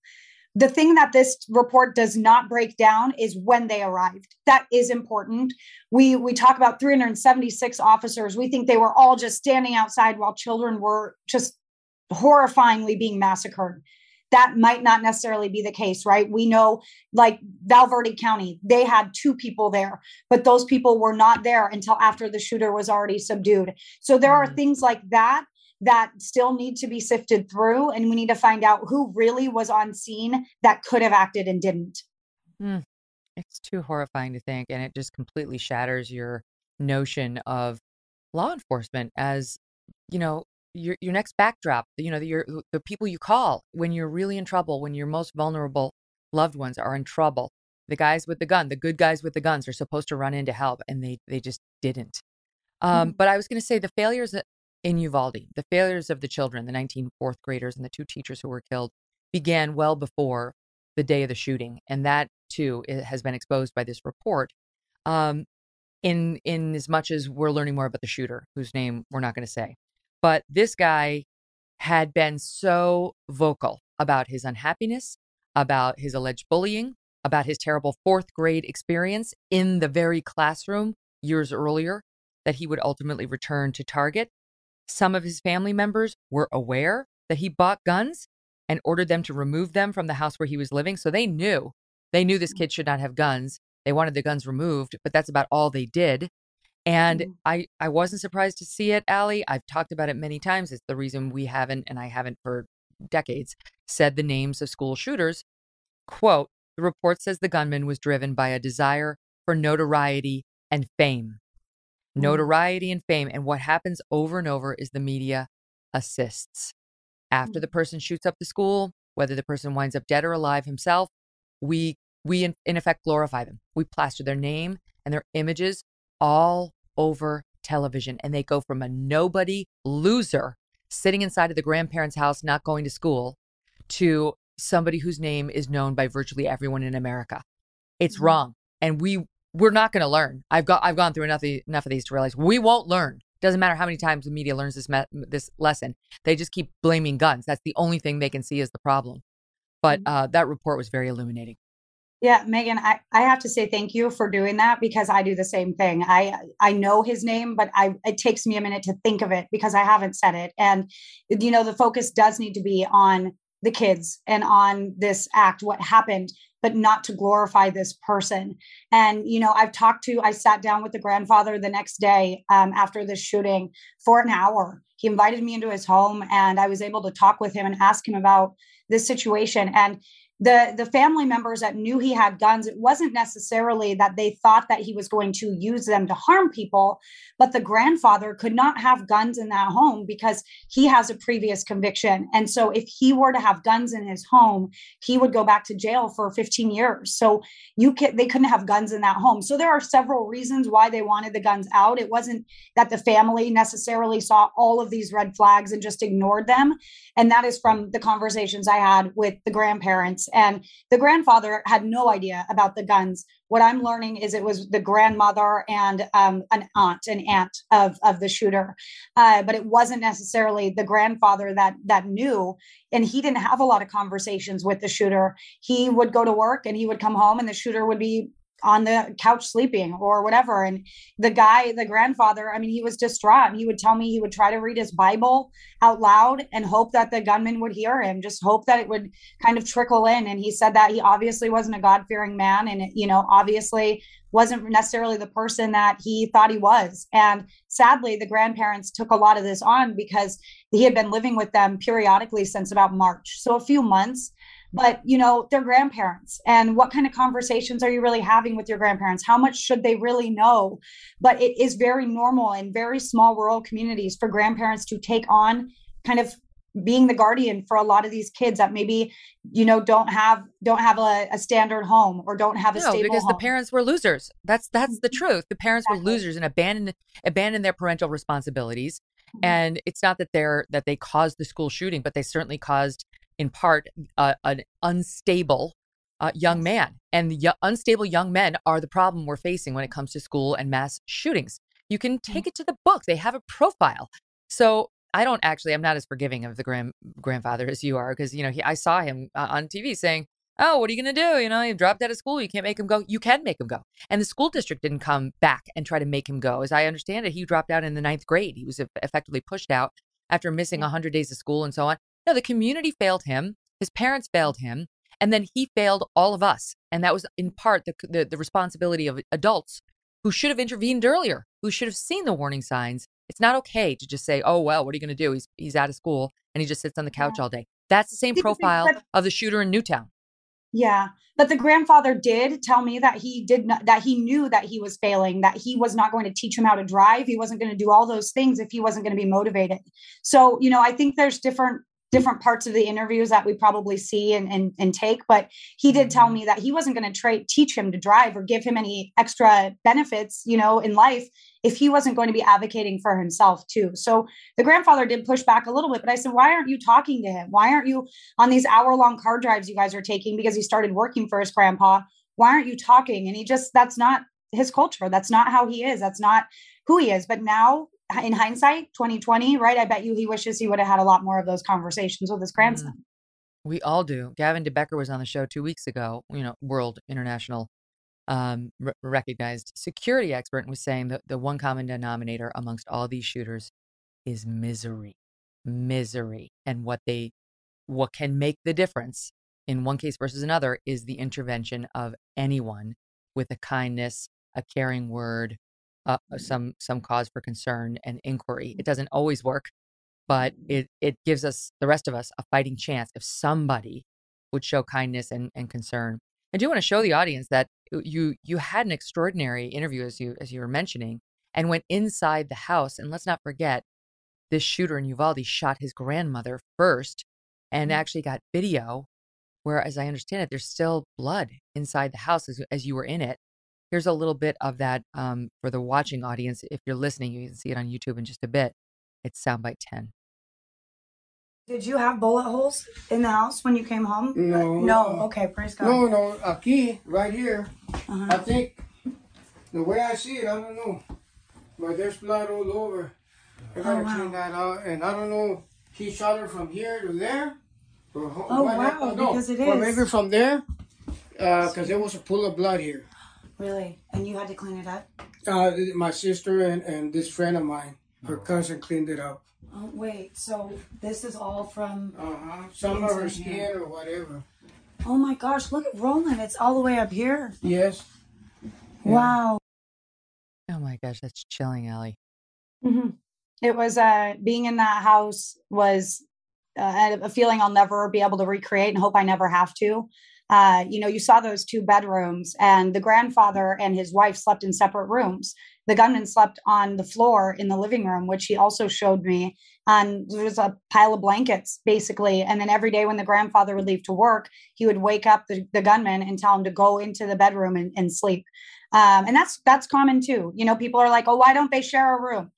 The thing that this report does not break down is when they arrived. That is important. We we talk about 376 officers. We think they were all just standing outside while children were just horrifyingly being massacred. That might not necessarily be the case, right? We know, like Val Verde County, they had two people there, but those people were not there until after the shooter was already subdued. So there are Mhm. things like that that still need to be sifted through, and we need to find out who really was on scene that could have acted and didn't. It's too horrifying to think, and it just completely shatters your notion of law enforcement as, you know, your your next backdrop. You know, the, your the people you call when you're really in trouble, when your most vulnerable loved ones are in trouble. The guys with the gun, the good guys with the guns, are supposed to run in to help, and they they just didn't. Um, Mhm. But I was going to say the failures in Uvalde, the failures of the children, the 19 fourth graders, and the two teachers who were killed, began well before the day of the shooting, and that too has been exposed by this report. Um, in in as much as we're learning more about the shooter, whose name we're not going to say, but this guy had been so vocal about his unhappiness, about his alleged bullying, about his terrible fourth grade experience in the very classroom years earlier that he would ultimately return to Target. Some of his family members were aware that he bought guns and ordered them to remove them from the house where he was living. So they knew, they knew this mm. kid should not have guns. They wanted the guns removed, but that's about all they did. And Mhm. I, I wasn't surprised to see it, Ali. I've talked about it many times. It's the reason we haven't, and I haven't for decades, said the names of school shooters. Quote, the report says the gunman was driven by a desire for notoriety and fame. Mm. Notoriety and fame. And what happens over and over is the media assists. After Mm. the person shoots up the school, whether the person winds up dead or alive himself, we we in, in effect glorify them. We plaster their name and their images all over television and they go from a nobody loser sitting inside of the grandparents' house not going to school to somebody whose name is known by virtually everyone in America. It's Mhm. wrong. And we we're not going to learn. I've got I've gone through enough of, enough of these to realize we won't learn. Doesn't matter how many times the media learns this me- this lesson. They just keep blaming guns. That's the only thing they can see as the problem. But Mhm. uh, that report was very illuminating. Yeah, Megyn, I, I have to say thank you for doing that because I do the same thing. I I know his name, but I it takes me a minute to think of it because I haven't said it. And you know, the focus does need to be on the kids and on this act, what happened, but not to glorify this person. And you know, I've talked to, I sat down with the grandfather the next day um, after the shooting for an hour. He invited me into his home, and I was able to talk with him and ask him about this situation. And the the family members that knew he had guns it wasn't necessarily that they thought that he was going to use them to harm people but the grandfather could not have guns in that home because he has a previous conviction. And so if he were to have guns in his home he would go back to jail for 15 years. So you can they couldn't have guns in that home. So there are several reasons why they wanted the guns out. It wasn't that the family necessarily saw all of these red flags and just ignored them. And that is from the conversations i had with the grandparents and the grandfather had no idea about the guns. What i'm learning is it was the grandmother and um, an aunt an aunt of of the shooter. Uh, but it wasn't necessarily the grandfather that that knew. And he didn't have a lot of conversations with the shooter. He would go to work and he would come home and the shooter would be on the couch sleeping or whatever. And the guy the grandfather i mean he was distraught. He would tell me he would try to read his bible out loud and hope that the gunman would hear him just hope that it would kind of trickle in. And he said that he obviously wasn't a god-fearing man and you know obviously wasn't necessarily the person that he thought he was. And sadly the grandparents took a lot of this on because he had been living with them periodically since about march. So a few months but you know they're grandparents and what kind of conversations are you really having with your grandparents how much should they really know but it is very normal in very small rural communities for grandparents to take on kind of being the guardian for a lot of these kids that maybe you know don't have don't have a, a standard home or don't have a No, stable because home. the parents were losers. That's that's the truth. The parents were losers and abandoned abandoned their parental responsibilities. Mhm. And it's not that they're that they caused the school shooting, but they certainly caused in part uh, an unstable uh, young man. And the unstable young men are the problem we're facing when it comes to school and mass shootings. You can take it to the book, they have a profile. So I don't actually, I'm not as forgiving of the grand, grandfather as you are because, you know, he, I saw him uh, on TV saying, Oh, what are you going to do? You know, he dropped out of school. You can't make him go. You can make him go. And the school district didn't come back and try to make him go. As I understand it, he dropped out in the ninth grade. He was effectively pushed out after missing 100 days of school and so on. No, the community failed him. His parents failed him. And then he failed all of us. And that was in part the, the, the responsibility of adults who should have intervened earlier, who should have seen the warning signs. It's not okay to just say, oh, well, what are you going to do? He's, he's out of school and he just sits on the couch yeah. all day. That's the same profile of the shooter in Newtown. Yeah. But the grandfather did tell me that he did not, that he knew that he was failing, that he was not going to teach him how to drive. He wasn't going to do all those things if he wasn't going to be motivated. So, you know, I think there's different different parts of the interviews that we probably see and, and, and take. But he did tell mm-hmm. me that he wasn't going to try teach him to drive or give him any extra benefits, you know, in life if he wasn't going to be advocating for himself too. So the grandfather did push back a little bit, but I said, why aren't you talking to him? Why aren't you on these hour long car drives you guys are taking because he started working for his grandpa? Why aren't you talking? And he just, that's not his culture. That's not how he is. That's not who he is. But now in hindsight 2020 right i bet you he wishes he would have had a lot more of those conversations with his mm-hmm. grandson mm. we all do gavin de becker was on the show two weeks ago you know world international um, recognized security expert and was saying that the one common denominator amongst all these shooters is misery misery and what they what can make the difference in one case versus another is the intervention of anyone with a kindness a caring word uh, some some cause for concern and inquiry. It doesn't always work, but it it gives us the rest of us a fighting chance if somebody would show kindness and, and concern. I do want to show the audience that you you had an extraordinary interview as you as you were mentioning and went inside the house. And let's not forget, this shooter in Uvalde shot his grandmother first and mm-hmm. actually got video where, as I understand it, there's still blood inside the house as, as you were in it. Here's a little bit of that um, for the watching audience. If you're listening, you can see it on YouTube in just a bit. It's soundbite 10. Did you have bullet holes in the house when you came home? No. No. Okay. Praise God. No, no. Aquí, right here. Uh-huh. I think the way I see it, I don't know, but there's blood all over. I gotta oh, wow. clean that out, and I don't know. He shot her from here to there. Or, oh wow! No, because it is. Or maybe from there, because uh, there was a pool of blood here. Really? And you had to clean it up? Uh, my sister and, and this friend of mine, her cousin cleaned it up. Oh, wait. So this is all from. Uh huh. Some of her skin here. or whatever. Oh my gosh, look at Roland. It's all the way up here. Yes. Yeah. Wow. Oh my gosh, that's chilling, Ali. Mm-hmm. It was uh being in that house was uh, a feeling I'll never be able to recreate and hope I never have to uh, you know, you saw those two bedrooms, and the grandfather and his wife slept in separate rooms. The gunman slept on the floor in the living room, which he also showed me. And there was a pile of blankets, basically. And then every day when the grandfather would leave to work, he would wake up the, the gunman and tell him to go into the bedroom and, and sleep. Um, and that's that's common too. You know, people are like, "Oh, why don't they share a room?"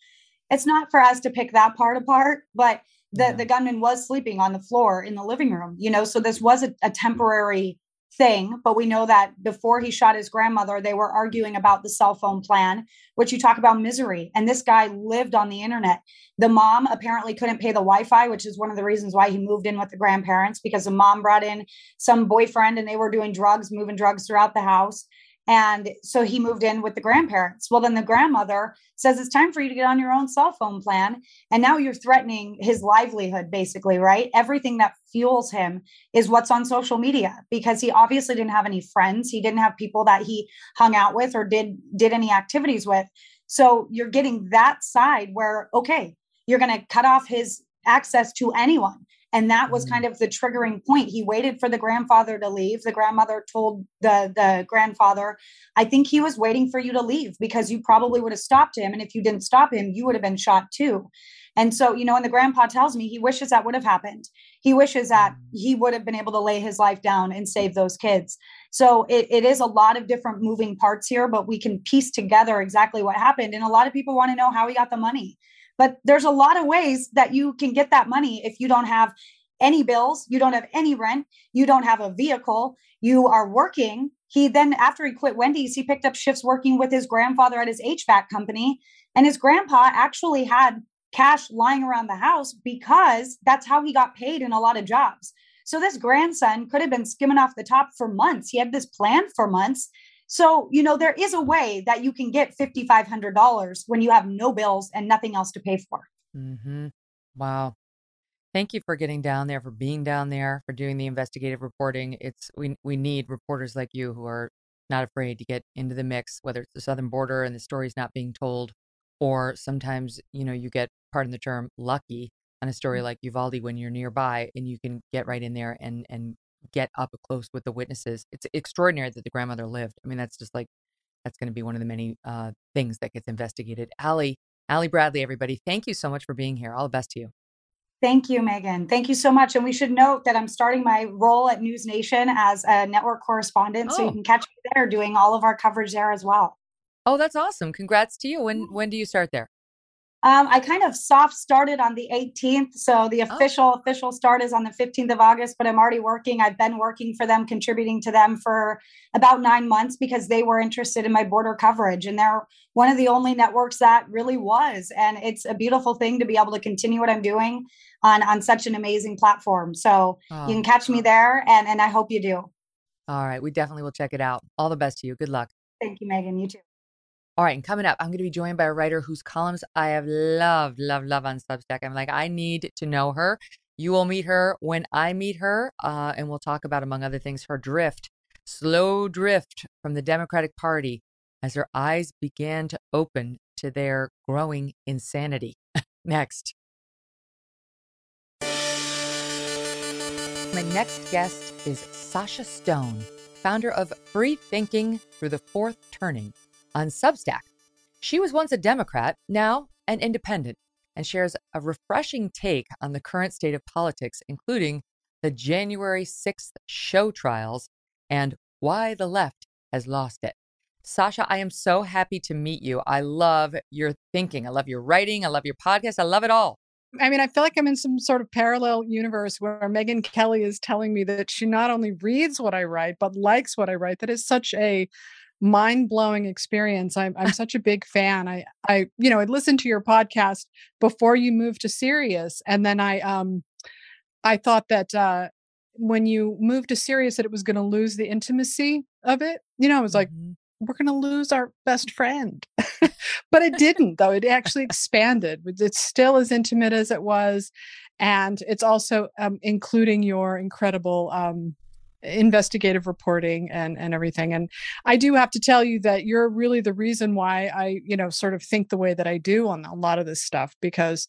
It's not for us to pick that part apart, but the, yeah. the gunman was sleeping on the floor in the living room, you know, so this was a, a temporary thing, but we know that before he shot his grandmother, they were arguing about the cell phone plan, which you talk about misery. And this guy lived on the internet. The mom apparently couldn't pay the Wi Fi, which is one of the reasons why he moved in with the grandparents because the mom brought in some boyfriend and they were doing drugs, moving drugs throughout the house. And so he moved in with the grandparents. Well, then the grandmother says it's time for you to get on your own cell phone plan. And now you're threatening his livelihood, basically, right? Everything that fuels him is what's on social media because he obviously didn't have any friends. He didn't have people that he hung out with or did did any activities with. So you're getting that side where, okay, you're going to cut off his access to anyone and that was mm. kind of the triggering point. He waited for the grandfather to leave. The grandmother told the the grandfather i think he was waiting for you to leave because you probably would have stopped him. And if you didn't stop him you would have been shot too. And so you know and the grandpa tells me he wishes that would have happened. He wishes that mm. he would have been able to lay his life down and save those kids. So it, it is a lot of different moving parts here but we can piece together exactly what happened. And a lot of people want to know how he got the money but there's a lot of ways that you can get that money if you don't have any bills, you don't have any rent, you don't have a vehicle, you are working. He then, after he quit Wendy's, he picked up shifts working with his grandfather at his HVAC company. And his grandpa actually had cash lying around the house because that's how he got paid in a lot of jobs. So this grandson could have been skimming off the top for months. He had this plan for months. So, you know, there is a way that you can get $5,500 when you have no bills and nothing else to pay for. Mm-hmm. Wow. Thank you for getting down there, for being down there, for doing the investigative reporting. It's we we need reporters like you who are not afraid to get into the mix, whether it's the southern border and the story's not being told, or sometimes you know you get, pardon the term, lucky on a story mm. like Uvalde when you're nearby and you can get right in there and and get up close with the witnesses. It's extraordinary that the grandmother lived. I mean, that's just like that's going to be one of the many uh, things that gets investigated. Ali, Ali Bradley, everybody, thank you so much for being here. All the best to you. Thank you, Megyn. Thank you so much. And we should note that I'm starting my role at NewsNation as a network correspondent, oh. so you oh. can catch me there doing all of our coverage there as well. Oh, that's awesome! Congrats to you. When when do you start there? Um, I kind of soft started on the 18th. So the oh. official oh. official start is on the 15th of August, but I'm already working. I've been working for them, contributing to them for about nine months because they were interested in my border coverage. And they're one of the only networks that really was. And it's a beautiful thing to be able to continue what I'm doing on on such an amazing platform. So oh. you can catch me there and and I hope you do. All right. We definitely will check it out. All the best to you. Good luck. Thank you, Megyn. You too. All right, and coming up, I'm going to be joined by a writer whose columns I have loved, loved, loved on Substack. I'm like, I need to know her. You will meet her when I meet her, uh, and we'll talk about, among other things, her drift, slow drift from the Democratic Party as her eyes began to open to their growing insanity. Next. My next guest is Sasha Stone, founder of Free Thinking Through the Fourth Turning on Substack. She was once a Democrat, now an independent, and shares a refreshing take on the current state of politics, including the January 6th show trials and why the left has lost it. Sasha, I am so happy to meet you. I love your thinking. I love your writing. I love your podcast. I love it all. I mean, I feel like I'm in some sort of parallel universe where Megyn Kelly is telling me that she not only reads what I write, but likes what I write. That is such a mind-blowing experience. I'm I'm such a big fan. I I you know, I listened to your podcast before you moved to Sirius and then I um I thought that uh when you moved to Sirius that it was going to lose the intimacy of it. You know, I was like mm-hmm. we're going to lose our best friend. but it didn't though. It actually expanded. It's still as intimate as it was and it's also um, including your incredible um investigative reporting and and everything. And i do have to tell you that you're really the reason why i you know sort of think the way that i do on a lot of this stuff because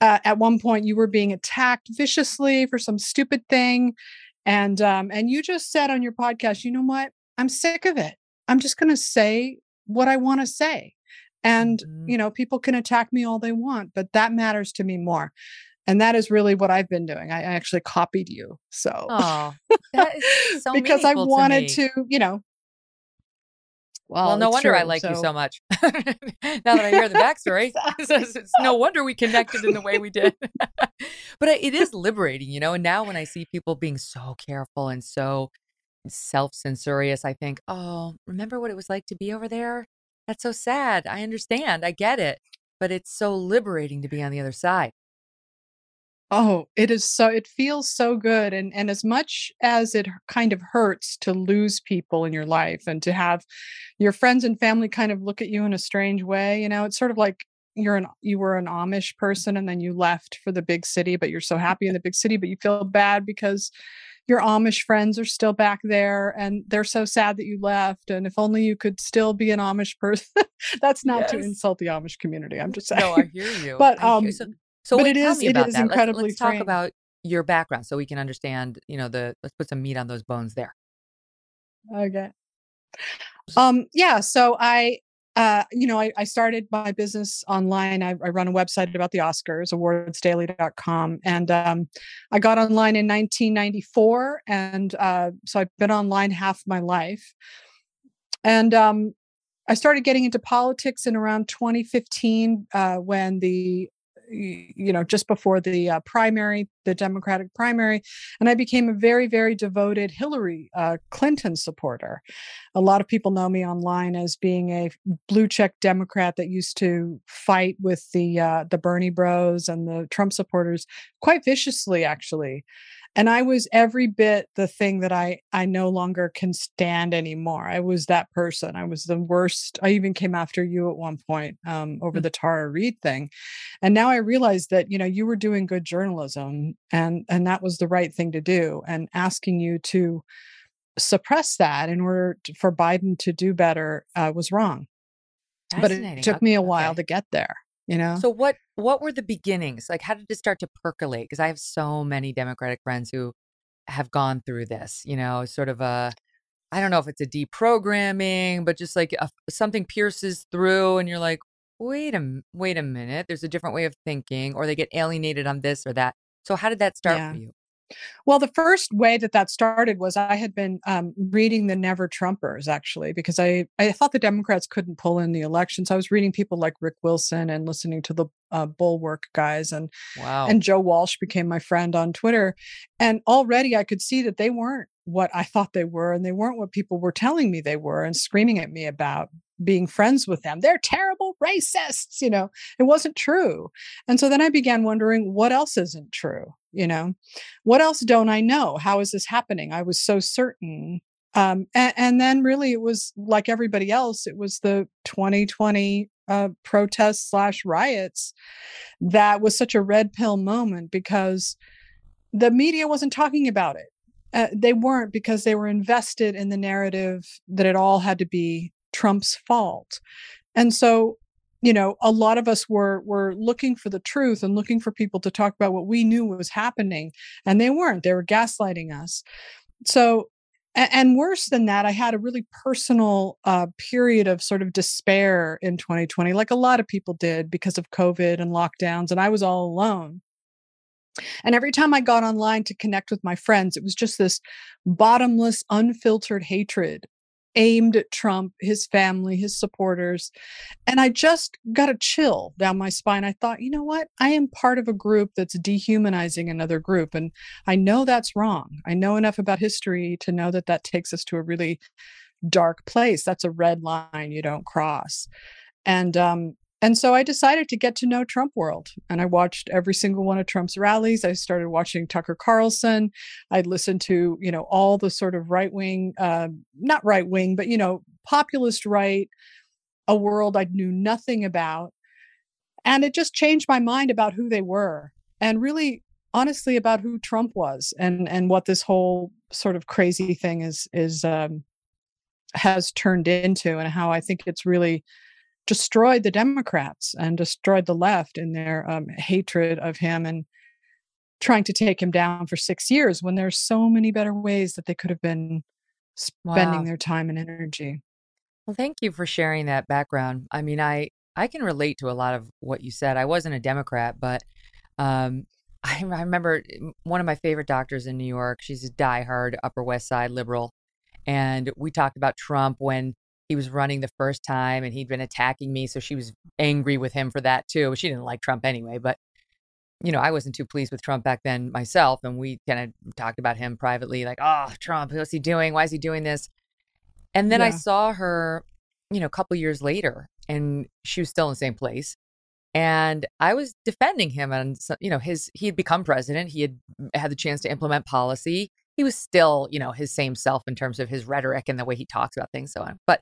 uh, at one point you were being attacked viciously for some stupid thing and um and you just said on your podcast you know what? I'm sick of it. I'm just going to say what i want to say. And mm-hmm. you know people can attack me all they want but that matters to me more and that is really what I've been doing. I actually copied you. So, oh, so because I wanted to, to, you know. Well, well no wonder true, I like so. you so much. now that I hear the backstory, it's, it's no wonder we connected in the way we did. but it is liberating, you know. And now when I see people being so careful and so self-censorious, I think, oh, remember what it was like to be over there? That's so sad. I understand. I get it. But it's so liberating to be on the other side. Oh, it is so it feels so good and and as much as it kind of hurts to lose people in your life and to have your friends and family kind of look at you in a strange way, you know, it's sort of like you're an you were an Amish person and then you left for the big city, but you're so happy in the big city, but you feel bad because your Amish friends are still back there and they're so sad that you left. And if only you could still be an Amish person. That's not yes. to insult the Amish community. I'm just saying. No, I hear you. But um, so, so but wait, it is it is that. incredibly. Let's, let's talk about your background so we can understand. You know, the let's put some meat on those bones there. Okay. Um. Yeah. So I uh, you know, I, I, started my business online. I, I, run a website about the Oscars, awardsdaily.com. And um, I got online in 1994. And uh, so I've been online half my life. And um, I started getting into politics in around 2015 uh, when the you know, just before the uh, primary, the Democratic primary, and I became a very, very devoted Hillary uh, Clinton supporter. A lot of people know me online as being a blue check Democrat that used to fight with the uh, the Bernie Bros and the Trump supporters quite viciously, actually and i was every bit the thing that i i no longer can stand anymore. I was that person. I was the worst. I even came after you at one point um, over mm. the tara reade thing and now i realize that you know you were doing good journalism and and that was the right thing to do and asking you to suppress that in order to, for biden to do better uh, was wrong but it took me a while okay. to get there you know? So what what were the beginnings? Like how did it start to percolate? Because i have so many democratic friends who have gone through this you know sort of a i don't know if it's a deprogramming but just like a, something pierces through and you're like wait a wait a minute there's a different way of thinking or they get alienated on this or that. So how did that start yeah. for you well, the first way that that started was I had been um, reading the Never Trumpers actually because I I thought the Democrats couldn't pull in the election, so I was reading people like Rick Wilson and listening to the uh, Bulwark guys and wow. and Joe Walsh became my friend on Twitter, and already I could see that they weren't what I thought they were, and they weren't what people were telling me they were and screaming at me about being friends with them. They're terrible racists, you know. It wasn't true. And so then I began wondering what else isn't true, you know? What else don't I know? How is this happening? I was so certain. Um, and, and then really it was like everybody else, it was the 2020 uh, protests slash riots that was such a red pill moment because the media wasn't talking about it. Uh, they weren't because they were invested in the narrative that it all had to be Trump's fault. And so, you know, a lot of us were were looking for the truth and looking for people to talk about what we knew was happening, and they weren't. They were gaslighting us. So, and worse than that, I had a really personal uh, period of sort of despair in 2020, like a lot of people did because of COVID and lockdowns, and I was all alone. And every time I got online to connect with my friends, it was just this bottomless, unfiltered hatred aimed at Trump, his family, his supporters. And I just got a chill down my spine. I thought, you know what? I am part of a group that's dehumanizing another group. And I know that's wrong. I know enough about history to know that that takes us to a really dark place. That's a red line you don't cross. And um, and so I decided to get to know Trump world. And I watched every single one of Trump's rallies. I started watching Tucker Carlson. I'd listened to, you know, all the sort of right wing, uh, not right wing, but, you know, populist right, a world I knew nothing about. And it just changed my mind about who they were and really honestly about who Trump was and and what this whole sort of crazy thing is is um has turned into and how I think it's really destroyed the Democrats and destroyed the left in their um, hatred of him and trying to take him down for six years when there's so many better ways that they could have been spending wow. their time and energy. Well, thank you for sharing that background. I mean, I I can relate to a lot of what you said. I wasn't a Democrat, but um, I, I remember one of my favorite doctors in New York. She's a diehard Upper West Side liberal, and we talked about Trump when he was running the first time and he'd been attacking me. So she was angry with him for that too. She didn't like Trump anyway, but you know, I wasn't too pleased with Trump back then myself. And we kind of talked about him privately, like, oh, Trump, what's he doing? Why is he doing this? And then yeah. I saw her, you know, a couple years later and she was still in the same place. And I was defending him and, you know, his, he had become president. He had had the chance to implement policy. He was still, you know, his same self in terms of his rhetoric and the way he talks about things, so on. But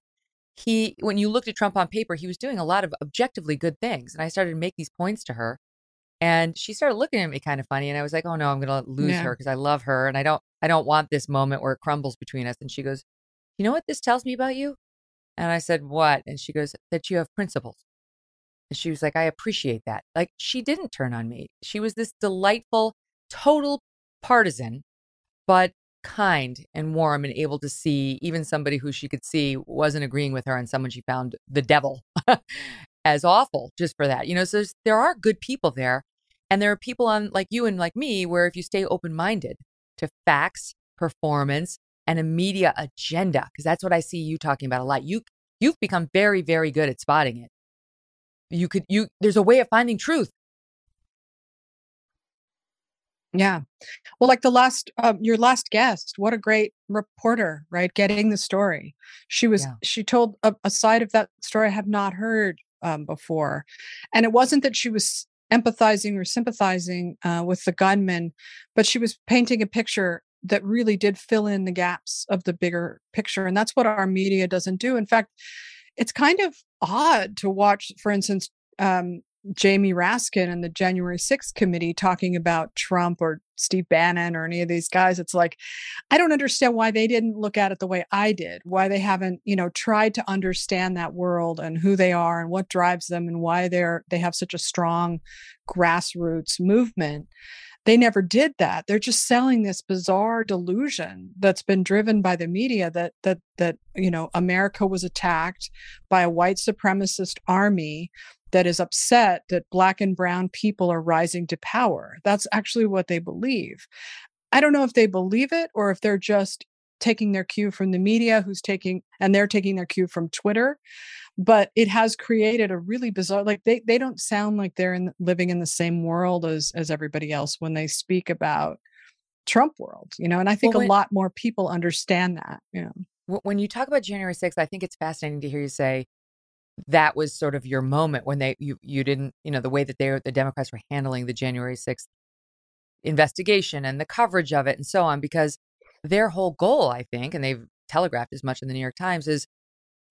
he when you looked at Trump on paper, he was doing a lot of objectively good things. And I started to make these points to her. And she started looking at me kind of funny. And I was like, oh no, I'm gonna lose yeah. her because I love her and I don't I don't want this moment where it crumbles between us. And she goes, You know what this tells me about you? And I said, What? And she goes, That you have principles. And she was like, I appreciate that. Like she didn't turn on me. She was this delightful, total partisan, but kind and warm and able to see even somebody who she could see wasn't agreeing with her and someone she found the devil as awful just for that. You know, so there are good people there. And there are people on like you and like me where if you stay open minded to facts, performance, and a media agenda, because that's what I see you talking about a lot. You you've become very, very good at spotting it. You could you there's a way of finding truth. Yeah. Well, like the last, um, your last guest, what a great reporter, right? Getting the story. She was, Yeah. she told a, a side of that story I have not heard um, before. And it wasn't that she was empathizing or sympathizing uh, with the gunman, but she was painting a picture that really did fill in the gaps of the bigger picture. And that's what our media doesn't do. In fact, it's kind of odd to watch, for instance, um, Jamie Raskin and the January 6th committee talking about Trump or Steve Bannon or any of these guys. It's like, I don't understand why they didn't look at it the way I did, why they haven't, you know, tried to understand that world and who they are and what drives them and why they're they have such a strong grassroots movement. They never did that. They're just selling this bizarre delusion that's been driven by the media that that that you know America was attacked by a white supremacist army that is upset that black and brown people are rising to power. That's actually what they believe. I don't know if they believe it or if they're just taking their cue from the media who's taking and they're taking their cue from Twitter but it has created a really bizarre like they they don't sound like they're in, living in the same world as as everybody else when they speak about Trump world you know and I think Well, a lot more people understand that you know When you talk about January 6th, I think it's fascinating to hear you say that was sort of your moment when they you you didn't you know the way that they the Democrats were handling the January 6th investigation and the coverage of it and so on because their whole goal I think and they've telegraphed as much in the New York Times is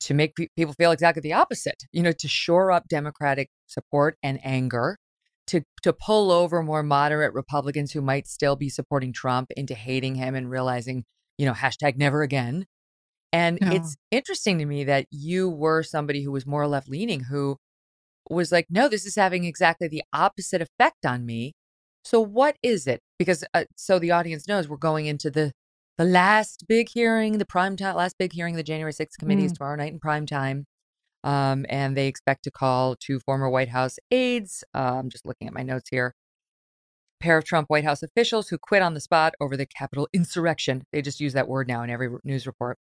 to make pe- people feel exactly the opposite you know to shore up democratic support and anger to to pull over more moderate Republicans who might still be supporting Trump into hating him and realizing you know hashtag never again and Yeah. it's interesting to me that you were somebody who was more left leaning, who was like, no, this is having exactly the opposite effect on me. So what is it? Because uh, so the audience knows we're going into the the last big hearing, the prime time, last big hearing of the January 6th committee is Mm. tomorrow night in prime time. Um, and they expect to call two former White House aides. Uh, I'm just looking at my notes here. Pair of Trump White House officials who quit on the spot over the Capitol insurrection. They just use that word now in every news report.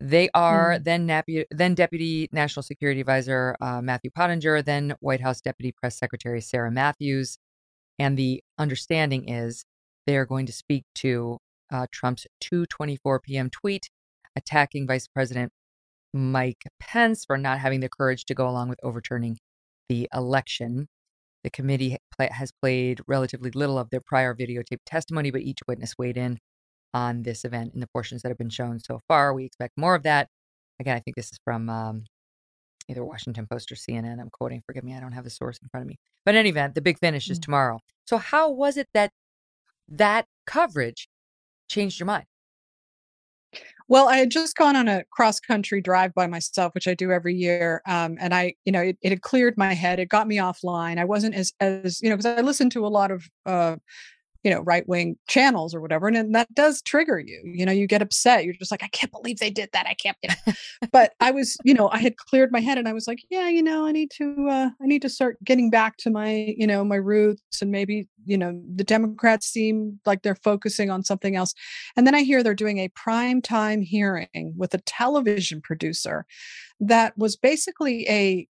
They are then, Napu- then Deputy National Security Advisor uh, Matthew Pottinger, then White House Deputy Press Secretary Sarah Matthews. And the understanding is they are going to speak to uh, Trump's 2:24 p.m. tweet attacking Vice President Mike Pence for not having the courage to go along with overturning the election. The committee has played relatively little of their prior videotaped testimony, but each witness weighed in on this event in the portions that have been shown so far. We expect more of that. Again, I think this is from um, either Washington Post or CNN. I'm quoting. Forgive me, I don't have the source in front of me. But in any event, the big finish is Mm. tomorrow. So, how was it that that coverage changed your mind? Well, I had just gone on a cross country drive by myself, which I do every year. Um, and I, you know, it, it had cleared my head. It got me offline. I wasn't as, as, you know, because I listened to a lot of, uh, you know, right wing channels or whatever. And then that does trigger you. You know, you get upset. You're just like, I can't believe they did that. I can't, you know. but I was, you know, I had cleared my head and I was like, yeah, you know, I need to, uh, I need to start getting back to my, you know, my roots and maybe, you know, the Democrats seem like they're focusing on something else. And then I hear they're doing a prime time hearing with a television producer that was basically a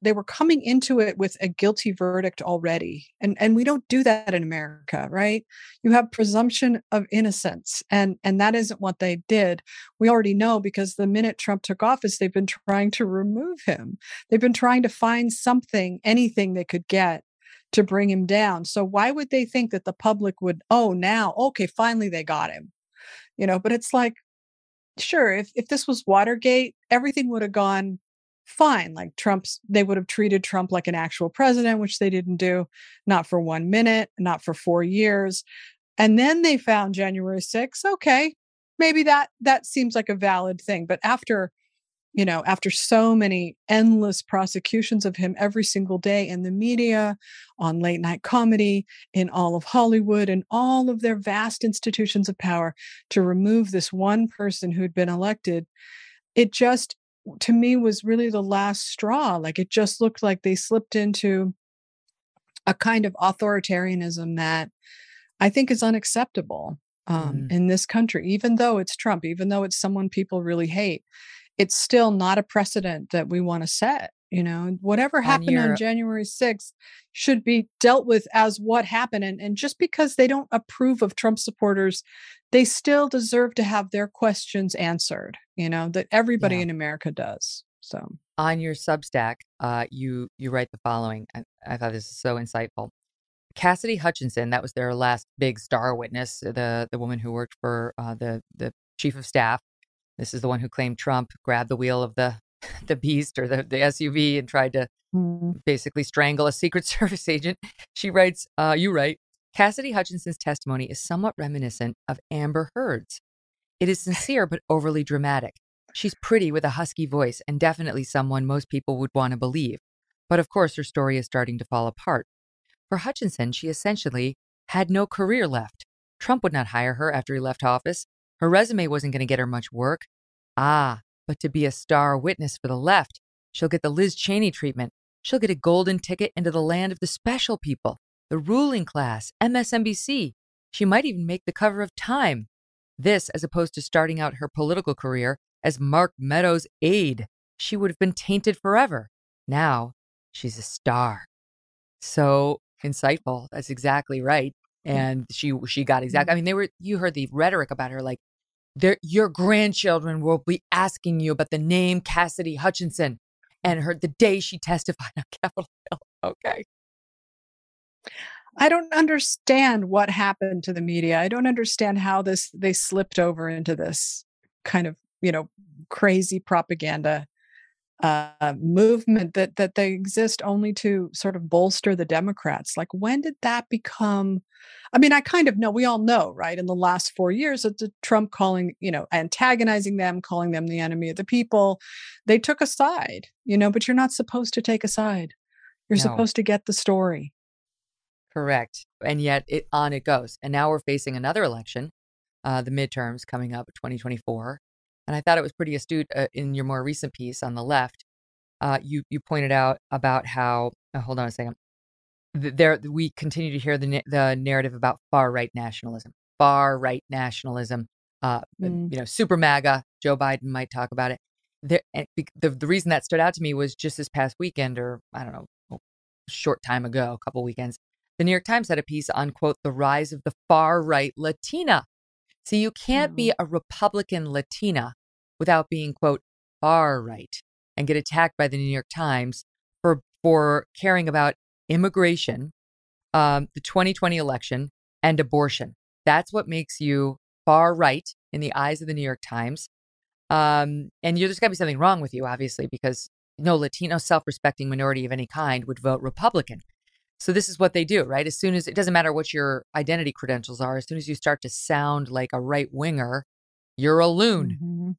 they were coming into it with a guilty verdict already. And and we don't do that in America, right? You have presumption of innocence and and that isn't what they did. We already know because the minute Trump took office they've been trying to remove him. They've been trying to find something, anything they could get to bring him down. So why would they think that the public would oh now okay finally they got him you know but it's like sure if if this was watergate everything would have gone fine like trump's they would have treated trump like an actual president which they didn't do not for one minute not for four years. And then they found january 6th okay maybe that that seems like a valid thing but after you know after so many endless prosecutions of him every single day in the media on late night comedy in all of hollywood and all of their vast institutions of power to remove this one person who'd been elected it just to me was really the last straw like it just looked like they slipped into a kind of authoritarianism that i think is unacceptable um, Mm. in this country even though it's trump even though it's someone people really hate it's still not a precedent that we want to set You know, whatever happened on, on January 6th should be dealt with as what happened. And, and just because they don't approve of Trump supporters, they still deserve to have their questions answered, you know, that everybody Yeah. in America does. So, on your Substack, uh, you you write the following. I, I thought this is so insightful. Cassidy Hutchinson, that was their last big star witness, the the woman who worked for uh, the the chief of staff. This is the one who claimed Trump grabbed the wheel of the the beast or the, the SUV and tried to mm, basically strangle a Secret Service agent. She writes, uh, you write, Cassidy Hutchinson's testimony is somewhat reminiscent of Amber Heard's. It is sincere but overly dramatic. She's pretty with a husky voice and definitely someone most people would want to believe. But of course, her story is starting to fall apart. For Hutchinson, she essentially had no career left. Trump would not hire her after he left office. Her resume wasn't going to get her much work. Ah, but to be a star witness for the left, she'll get the Liz Cheney treatment. She'll get a golden ticket into the land of the special people, the ruling class, MSNBC. She might even make the cover of Time. This, as opposed to starting out her political career as Mark Meadows' aide. She would have been tainted forever. Now, she's a star. So insightful. That's exactly right. And she she got exactly. Mm-hmm. I mean, they were. You heard the rhetoric about her, like, your grandchildren will be asking you about the name Cassidy Hutchinson, and her the day she testified on Capitol Hill. Okay. I don't understand what happened to the media. I don't understand how this they slipped over into this kind of, you know, crazy propaganda uh, movement that that they exist only to sort of bolster the Democrats. Like when did that become I mean, I kind of know, we all know, right? In the last 4 years that the Trump calling, you know, antagonizing them, calling them the enemy of the people, they took a side, you know, but you're not supposed to take a side. You're No. supposed to get the story. Correct. And yet it on it goes. And now we're facing another election, uh, the midterms coming up 2024. And I thought it was pretty astute uh, in your more recent piece on the left. Uh, you you pointed out about how uh, hold on a second. There we continue to hear the na- the narrative about far right nationalism, far right nationalism. Uh, Mm. you know, super MAGA. Joe Biden might talk about it. There, and the the reason that stood out to me was just this past weekend, or I don't know, a short time ago, a couple weekends. The New York Times had a piece on, quote, the rise of the far right Latina. See, you can't be a Republican Latina without being, quote, far right and get attacked by the New York Times for, for caring about immigration, um, the 2020 election, and abortion. That's what makes you far right in the eyes of the New York Times. Um, and you, there's got to be something wrong with you, obviously, because no Latino self respecting minority of any kind would vote Republican. So this is what they do, right? As soon as it doesn't matter what your identity credentials are, as soon as you start to sound like a right winger, you're a loon. Mhm.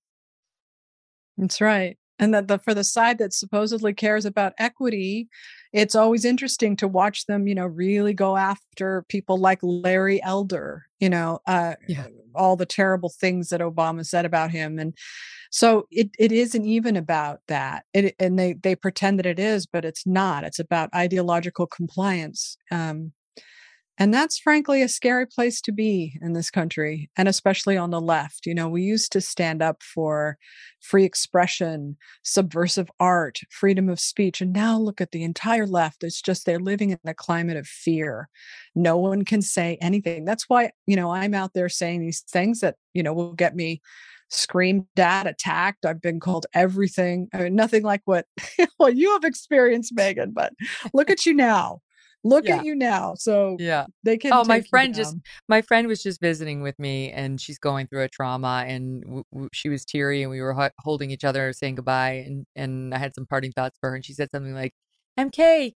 That's right. And that the for the side that supposedly cares about equity, it's always interesting to watch them, you know, really go after people like Larry Elder, you know, uh, Yeah. all the terrible things that Obama said about him. And so it, it isn't even about that. It, and they, they pretend that it is, but it's not. It's about ideological compliance. Um, and that's frankly a scary place to be in this country, and especially on the left. You know, we used to stand up for free expression, subversive art, freedom of speech. And now look at the entire left. It's just they're living in a climate of fear. No one can say anything. That's why, you know, I'm out there saying these things that, you know, will get me screamed at, attacked. I've been called everything. I mean, nothing like what well you have experienced, Megyn, but look at you now. Look Yeah. at you now. So Yeah. they can Oh, my friend just my friend was just visiting with me, and she's going through a trauma, and w- w- she was teary, and we were ho- holding each other, saying goodbye, and and I had some parting thoughts for her, and she said something like, "MK,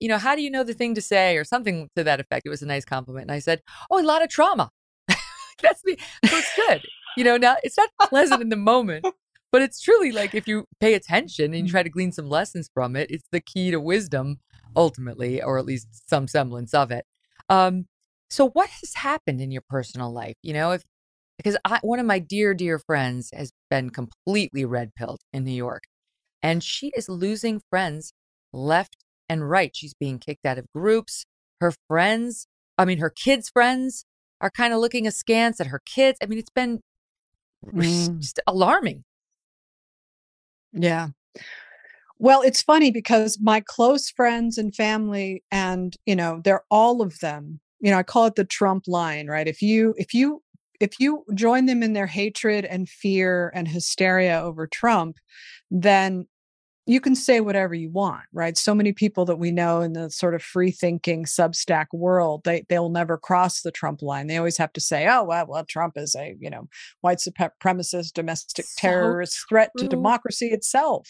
you know, how do you know the thing to say?" or something to that effect. It was a nice compliment, and I said, "Oh, a lot of trauma." That's me. So it's good. You know, now it's not pleasant in the moment, but it's truly like if you pay attention and you mm. try to glean some lessons from it, it's the key to wisdom ultimately, or at least some semblance of it. Um, so what has happened in your personal life? You know, if because I, one of my dear, dear friends has been completely red pilled in New York, and she is losing friends left and right. She's being kicked out of groups. Her friends, I mean, her kids' friends are kind of looking askance at her kids. I mean, it's been Mm. just alarming. Yeah. Well, it's funny because my close friends and family and, you know, they're all of them. You know, I call it the Trump line, right? If you if you if you join them in their hatred and fear and hysteria over Trump, then you can say whatever you want, right? So many people that we know in the sort of free thinking Substack world, they they'll never cross the Trump line. They always have to say, "Oh, well, well Trump is a you know white supremacist, domestic so terrorist true. threat to democracy itself."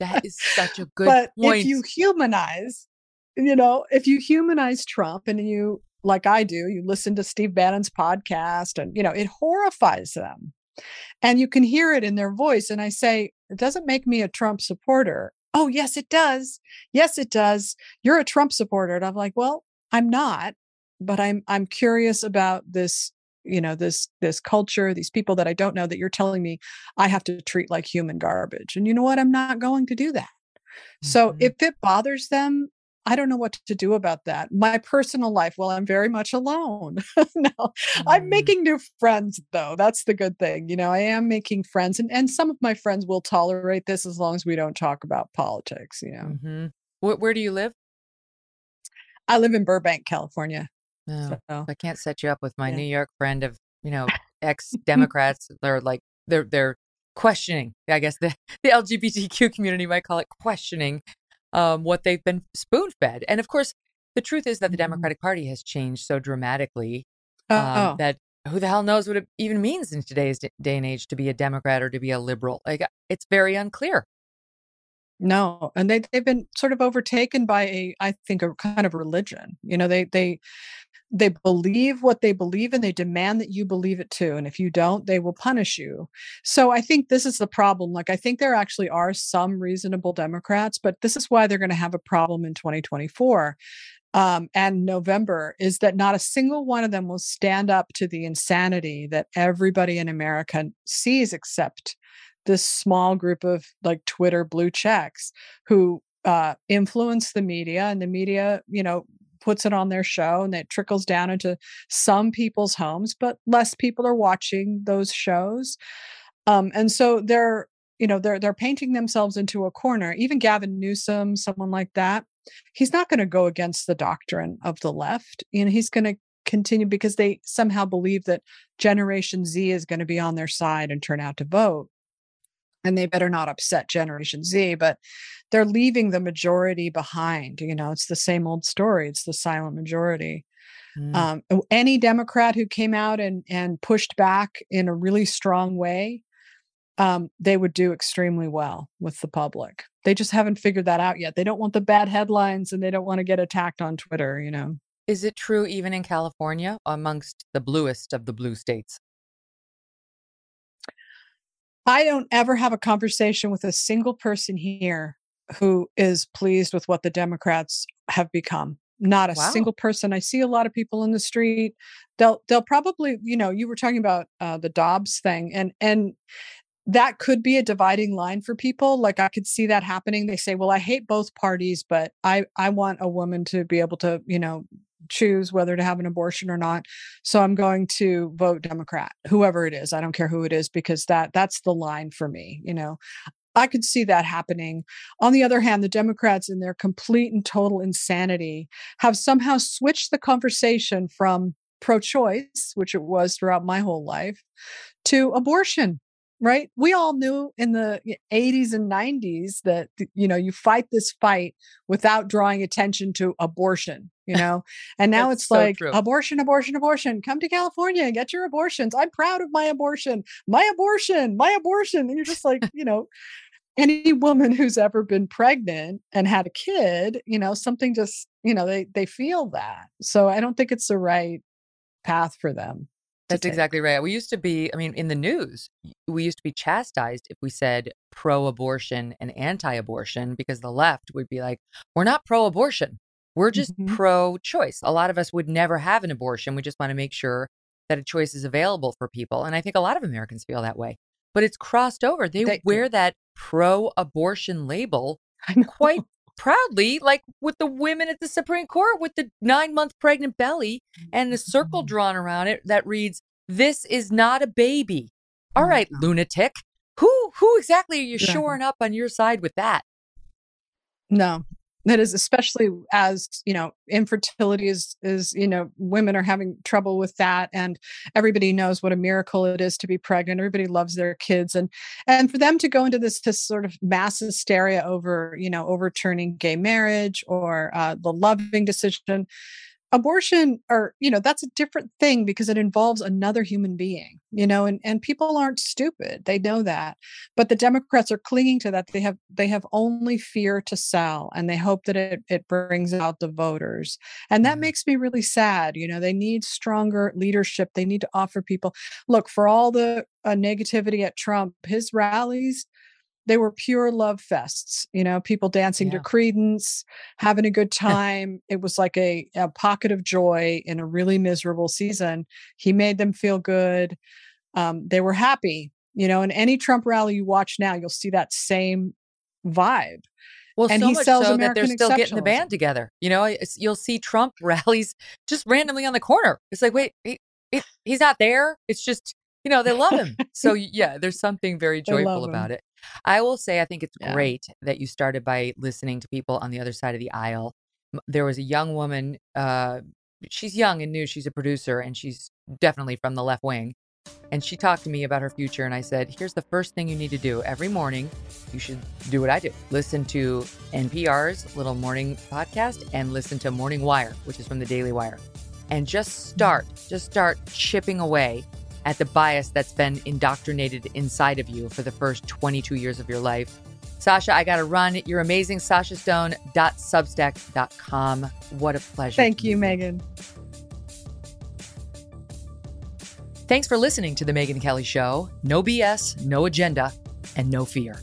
That is such a good but point. if you humanize, you know, if you humanize Trump and you like I do, you listen to Steve Bannon's podcast, and you know, it horrifies them and you can hear it in their voice. And I say, it doesn't make me a Trump supporter. Oh, yes, it does. Yes, it does. You're a Trump supporter. And I'm like, well, I'm not, but I'm I'm curious about this, you know, this this culture, these people that I don't know that you're telling me I have to treat like human garbage. And you know what? I'm not going to do that. So mm-hmm. if it bothers them, I don't know what to do about that. My personal life, well, I'm very much alone. no, mm. I'm making new friends though. That's the good thing. You know, I am making friends and, and some of my friends will tolerate this as long as we don't talk about politics, you know. Mm-hmm. Where, where, do you live? I live in Burbank, California. Oh, so, I can't set you up with my yeah. New York friend of, you know, ex Democrats. they're like, they're, they're, questioning i guess the, the lgbtq community might call it questioning um, what they've been spoon fed. And of course, the truth is that the mm-hmm. Democratic Party has changed so dramatically uh, um, oh. that who the hell knows what it even means in today's day and age to be a Democrat or to be a liberal? Like it's very unclear. No, and they they've been sort of overtaken by a I think a kind of religion. You know, they they they believe what they believe and they demand that you believe it too and if you don't they will punish you. So i think this is the problem like i think there actually are some reasonable democrats but this is why they're going to have a problem in 2024 um, and november is that not a single one of them will stand up to the insanity that everybody in america sees except this small group of like twitter blue checks who uh, influence the media and the media you know puts it on their show and it trickles down into some people's homes, but less people are watching those shows. Um, and so they're, you know, they're they're painting themselves into a corner. Even Gavin Newsom, someone like that, he's not going to go against the doctrine of the left. You know, he's going to continue because they somehow believe that Generation Z is going to be on their side and turn out to vote and they better not upset generation z but they're leaving the majority behind you know it's the same old story it's the silent majority. Mm. um, any democrat who came out and and pushed back in a really strong way um, they would do extremely well with the public. They just haven't figured that out yet. They don't want the bad headlines and they don't want to get attacked on twitter you know? Is it true even in california amongst the bluest of the blue states I don't ever have a conversation with a single person here who is pleased with what the Democrats have become. Not a wow. single person. I see a lot of people in the street. They'll they'll probably, you know, you were talking about uh, the Dobbs thing, and and that could be a dividing line for people. Like I could see that happening. They say, "Well, I hate both parties, but I I want a woman to be able to, you know, choose whether to have an abortion or not. So I'm going to vote Democrat, whoever it is. I don't care who it is because that that's the line for me, you know. I could see that happening. On the other hand, the Democrats, in their complete and total insanity, have somehow switched the conversation from pro choice, which it was throughout my whole life, to abortion right we all knew in the 80s and 90s that you know you fight this fight without drawing attention to abortion you know? And now it's so like true. abortion abortion abortion. Come to california and get your abortions. I'm proud of my abortion. My abortion my abortion. And you're just like you know any woman who's ever been pregnant and had a kid you know something just you know they they feel that. So i don't think it's the right path for them that's exactly right. We used to be, I mean, in the news, we used to be chastised if we said pro abortion and anti abortion because the left would be like, we're not pro abortion. We're just mm-hmm. pro choice. A lot of us would never have an abortion. We just want to make sure that a choice is available for people. And I think a lot of Americans feel that way. But it's crossed over. They, they wear that pro abortion label quite proudly, like with the women at the Supreme Court with the nine month pregnant belly and the circle mm-hmm. drawn around it that reads, This is not a baby. All right, lunatic. Who who exactly are you shoring up on your side with that? No, that is especially as you know infertility is is you know women are having trouble with that and everybody knows what a miracle it is to be pregnant everybody loves their kids and and for them to go into this this sort of mass hysteria over you know overturning gay marriage or uh, the loving decision abortion or you know that's a different thing because it involves another human being you know and and people aren't stupid they know that but the democrats are clinging to that they have they have only fear to sell and they hope that it it brings out the voters and that makes me really sad you know they need stronger leadership they need to offer people look for all the uh, negativity at trump his rallies they were pure love fests you know people dancing Yeah. to Creedence having a good time it was like a, a pocket of joy in a really miserable season he made them feel good um, they were happy you know in any trump rally you watch now you'll see that same vibe Well, And so he much sells so that they're still getting the band together. You know, it's, you'll see Trump rallies just randomly on the corner. It's like, wait, he, he, he's not there. It's just, you know, they love him. so yeah, there's something very joyful about it. I will say, I think it's Yeah. great that you started by listening to people on the other side of the aisle. There was a young woman. Uh, she's young and new. She's a producer, and she's definitely from the left wing. And she talked to me about her future, and I said, "Here's the first thing you need to do every morning. You should do what I do: listen to NPR's little morning podcast, and listen to Morning Wire, which is from the Daily Wire, and just start, just start chipping away at the bias that's been indoctrinated inside of you for the first 22 years of your life." Sasha, I got to run. You're amazing. SashaStone.substack.com. What a pleasure. thank you megyn Thanks for listening to The Megyn Kelly Show. No BS, no agenda, and no fear.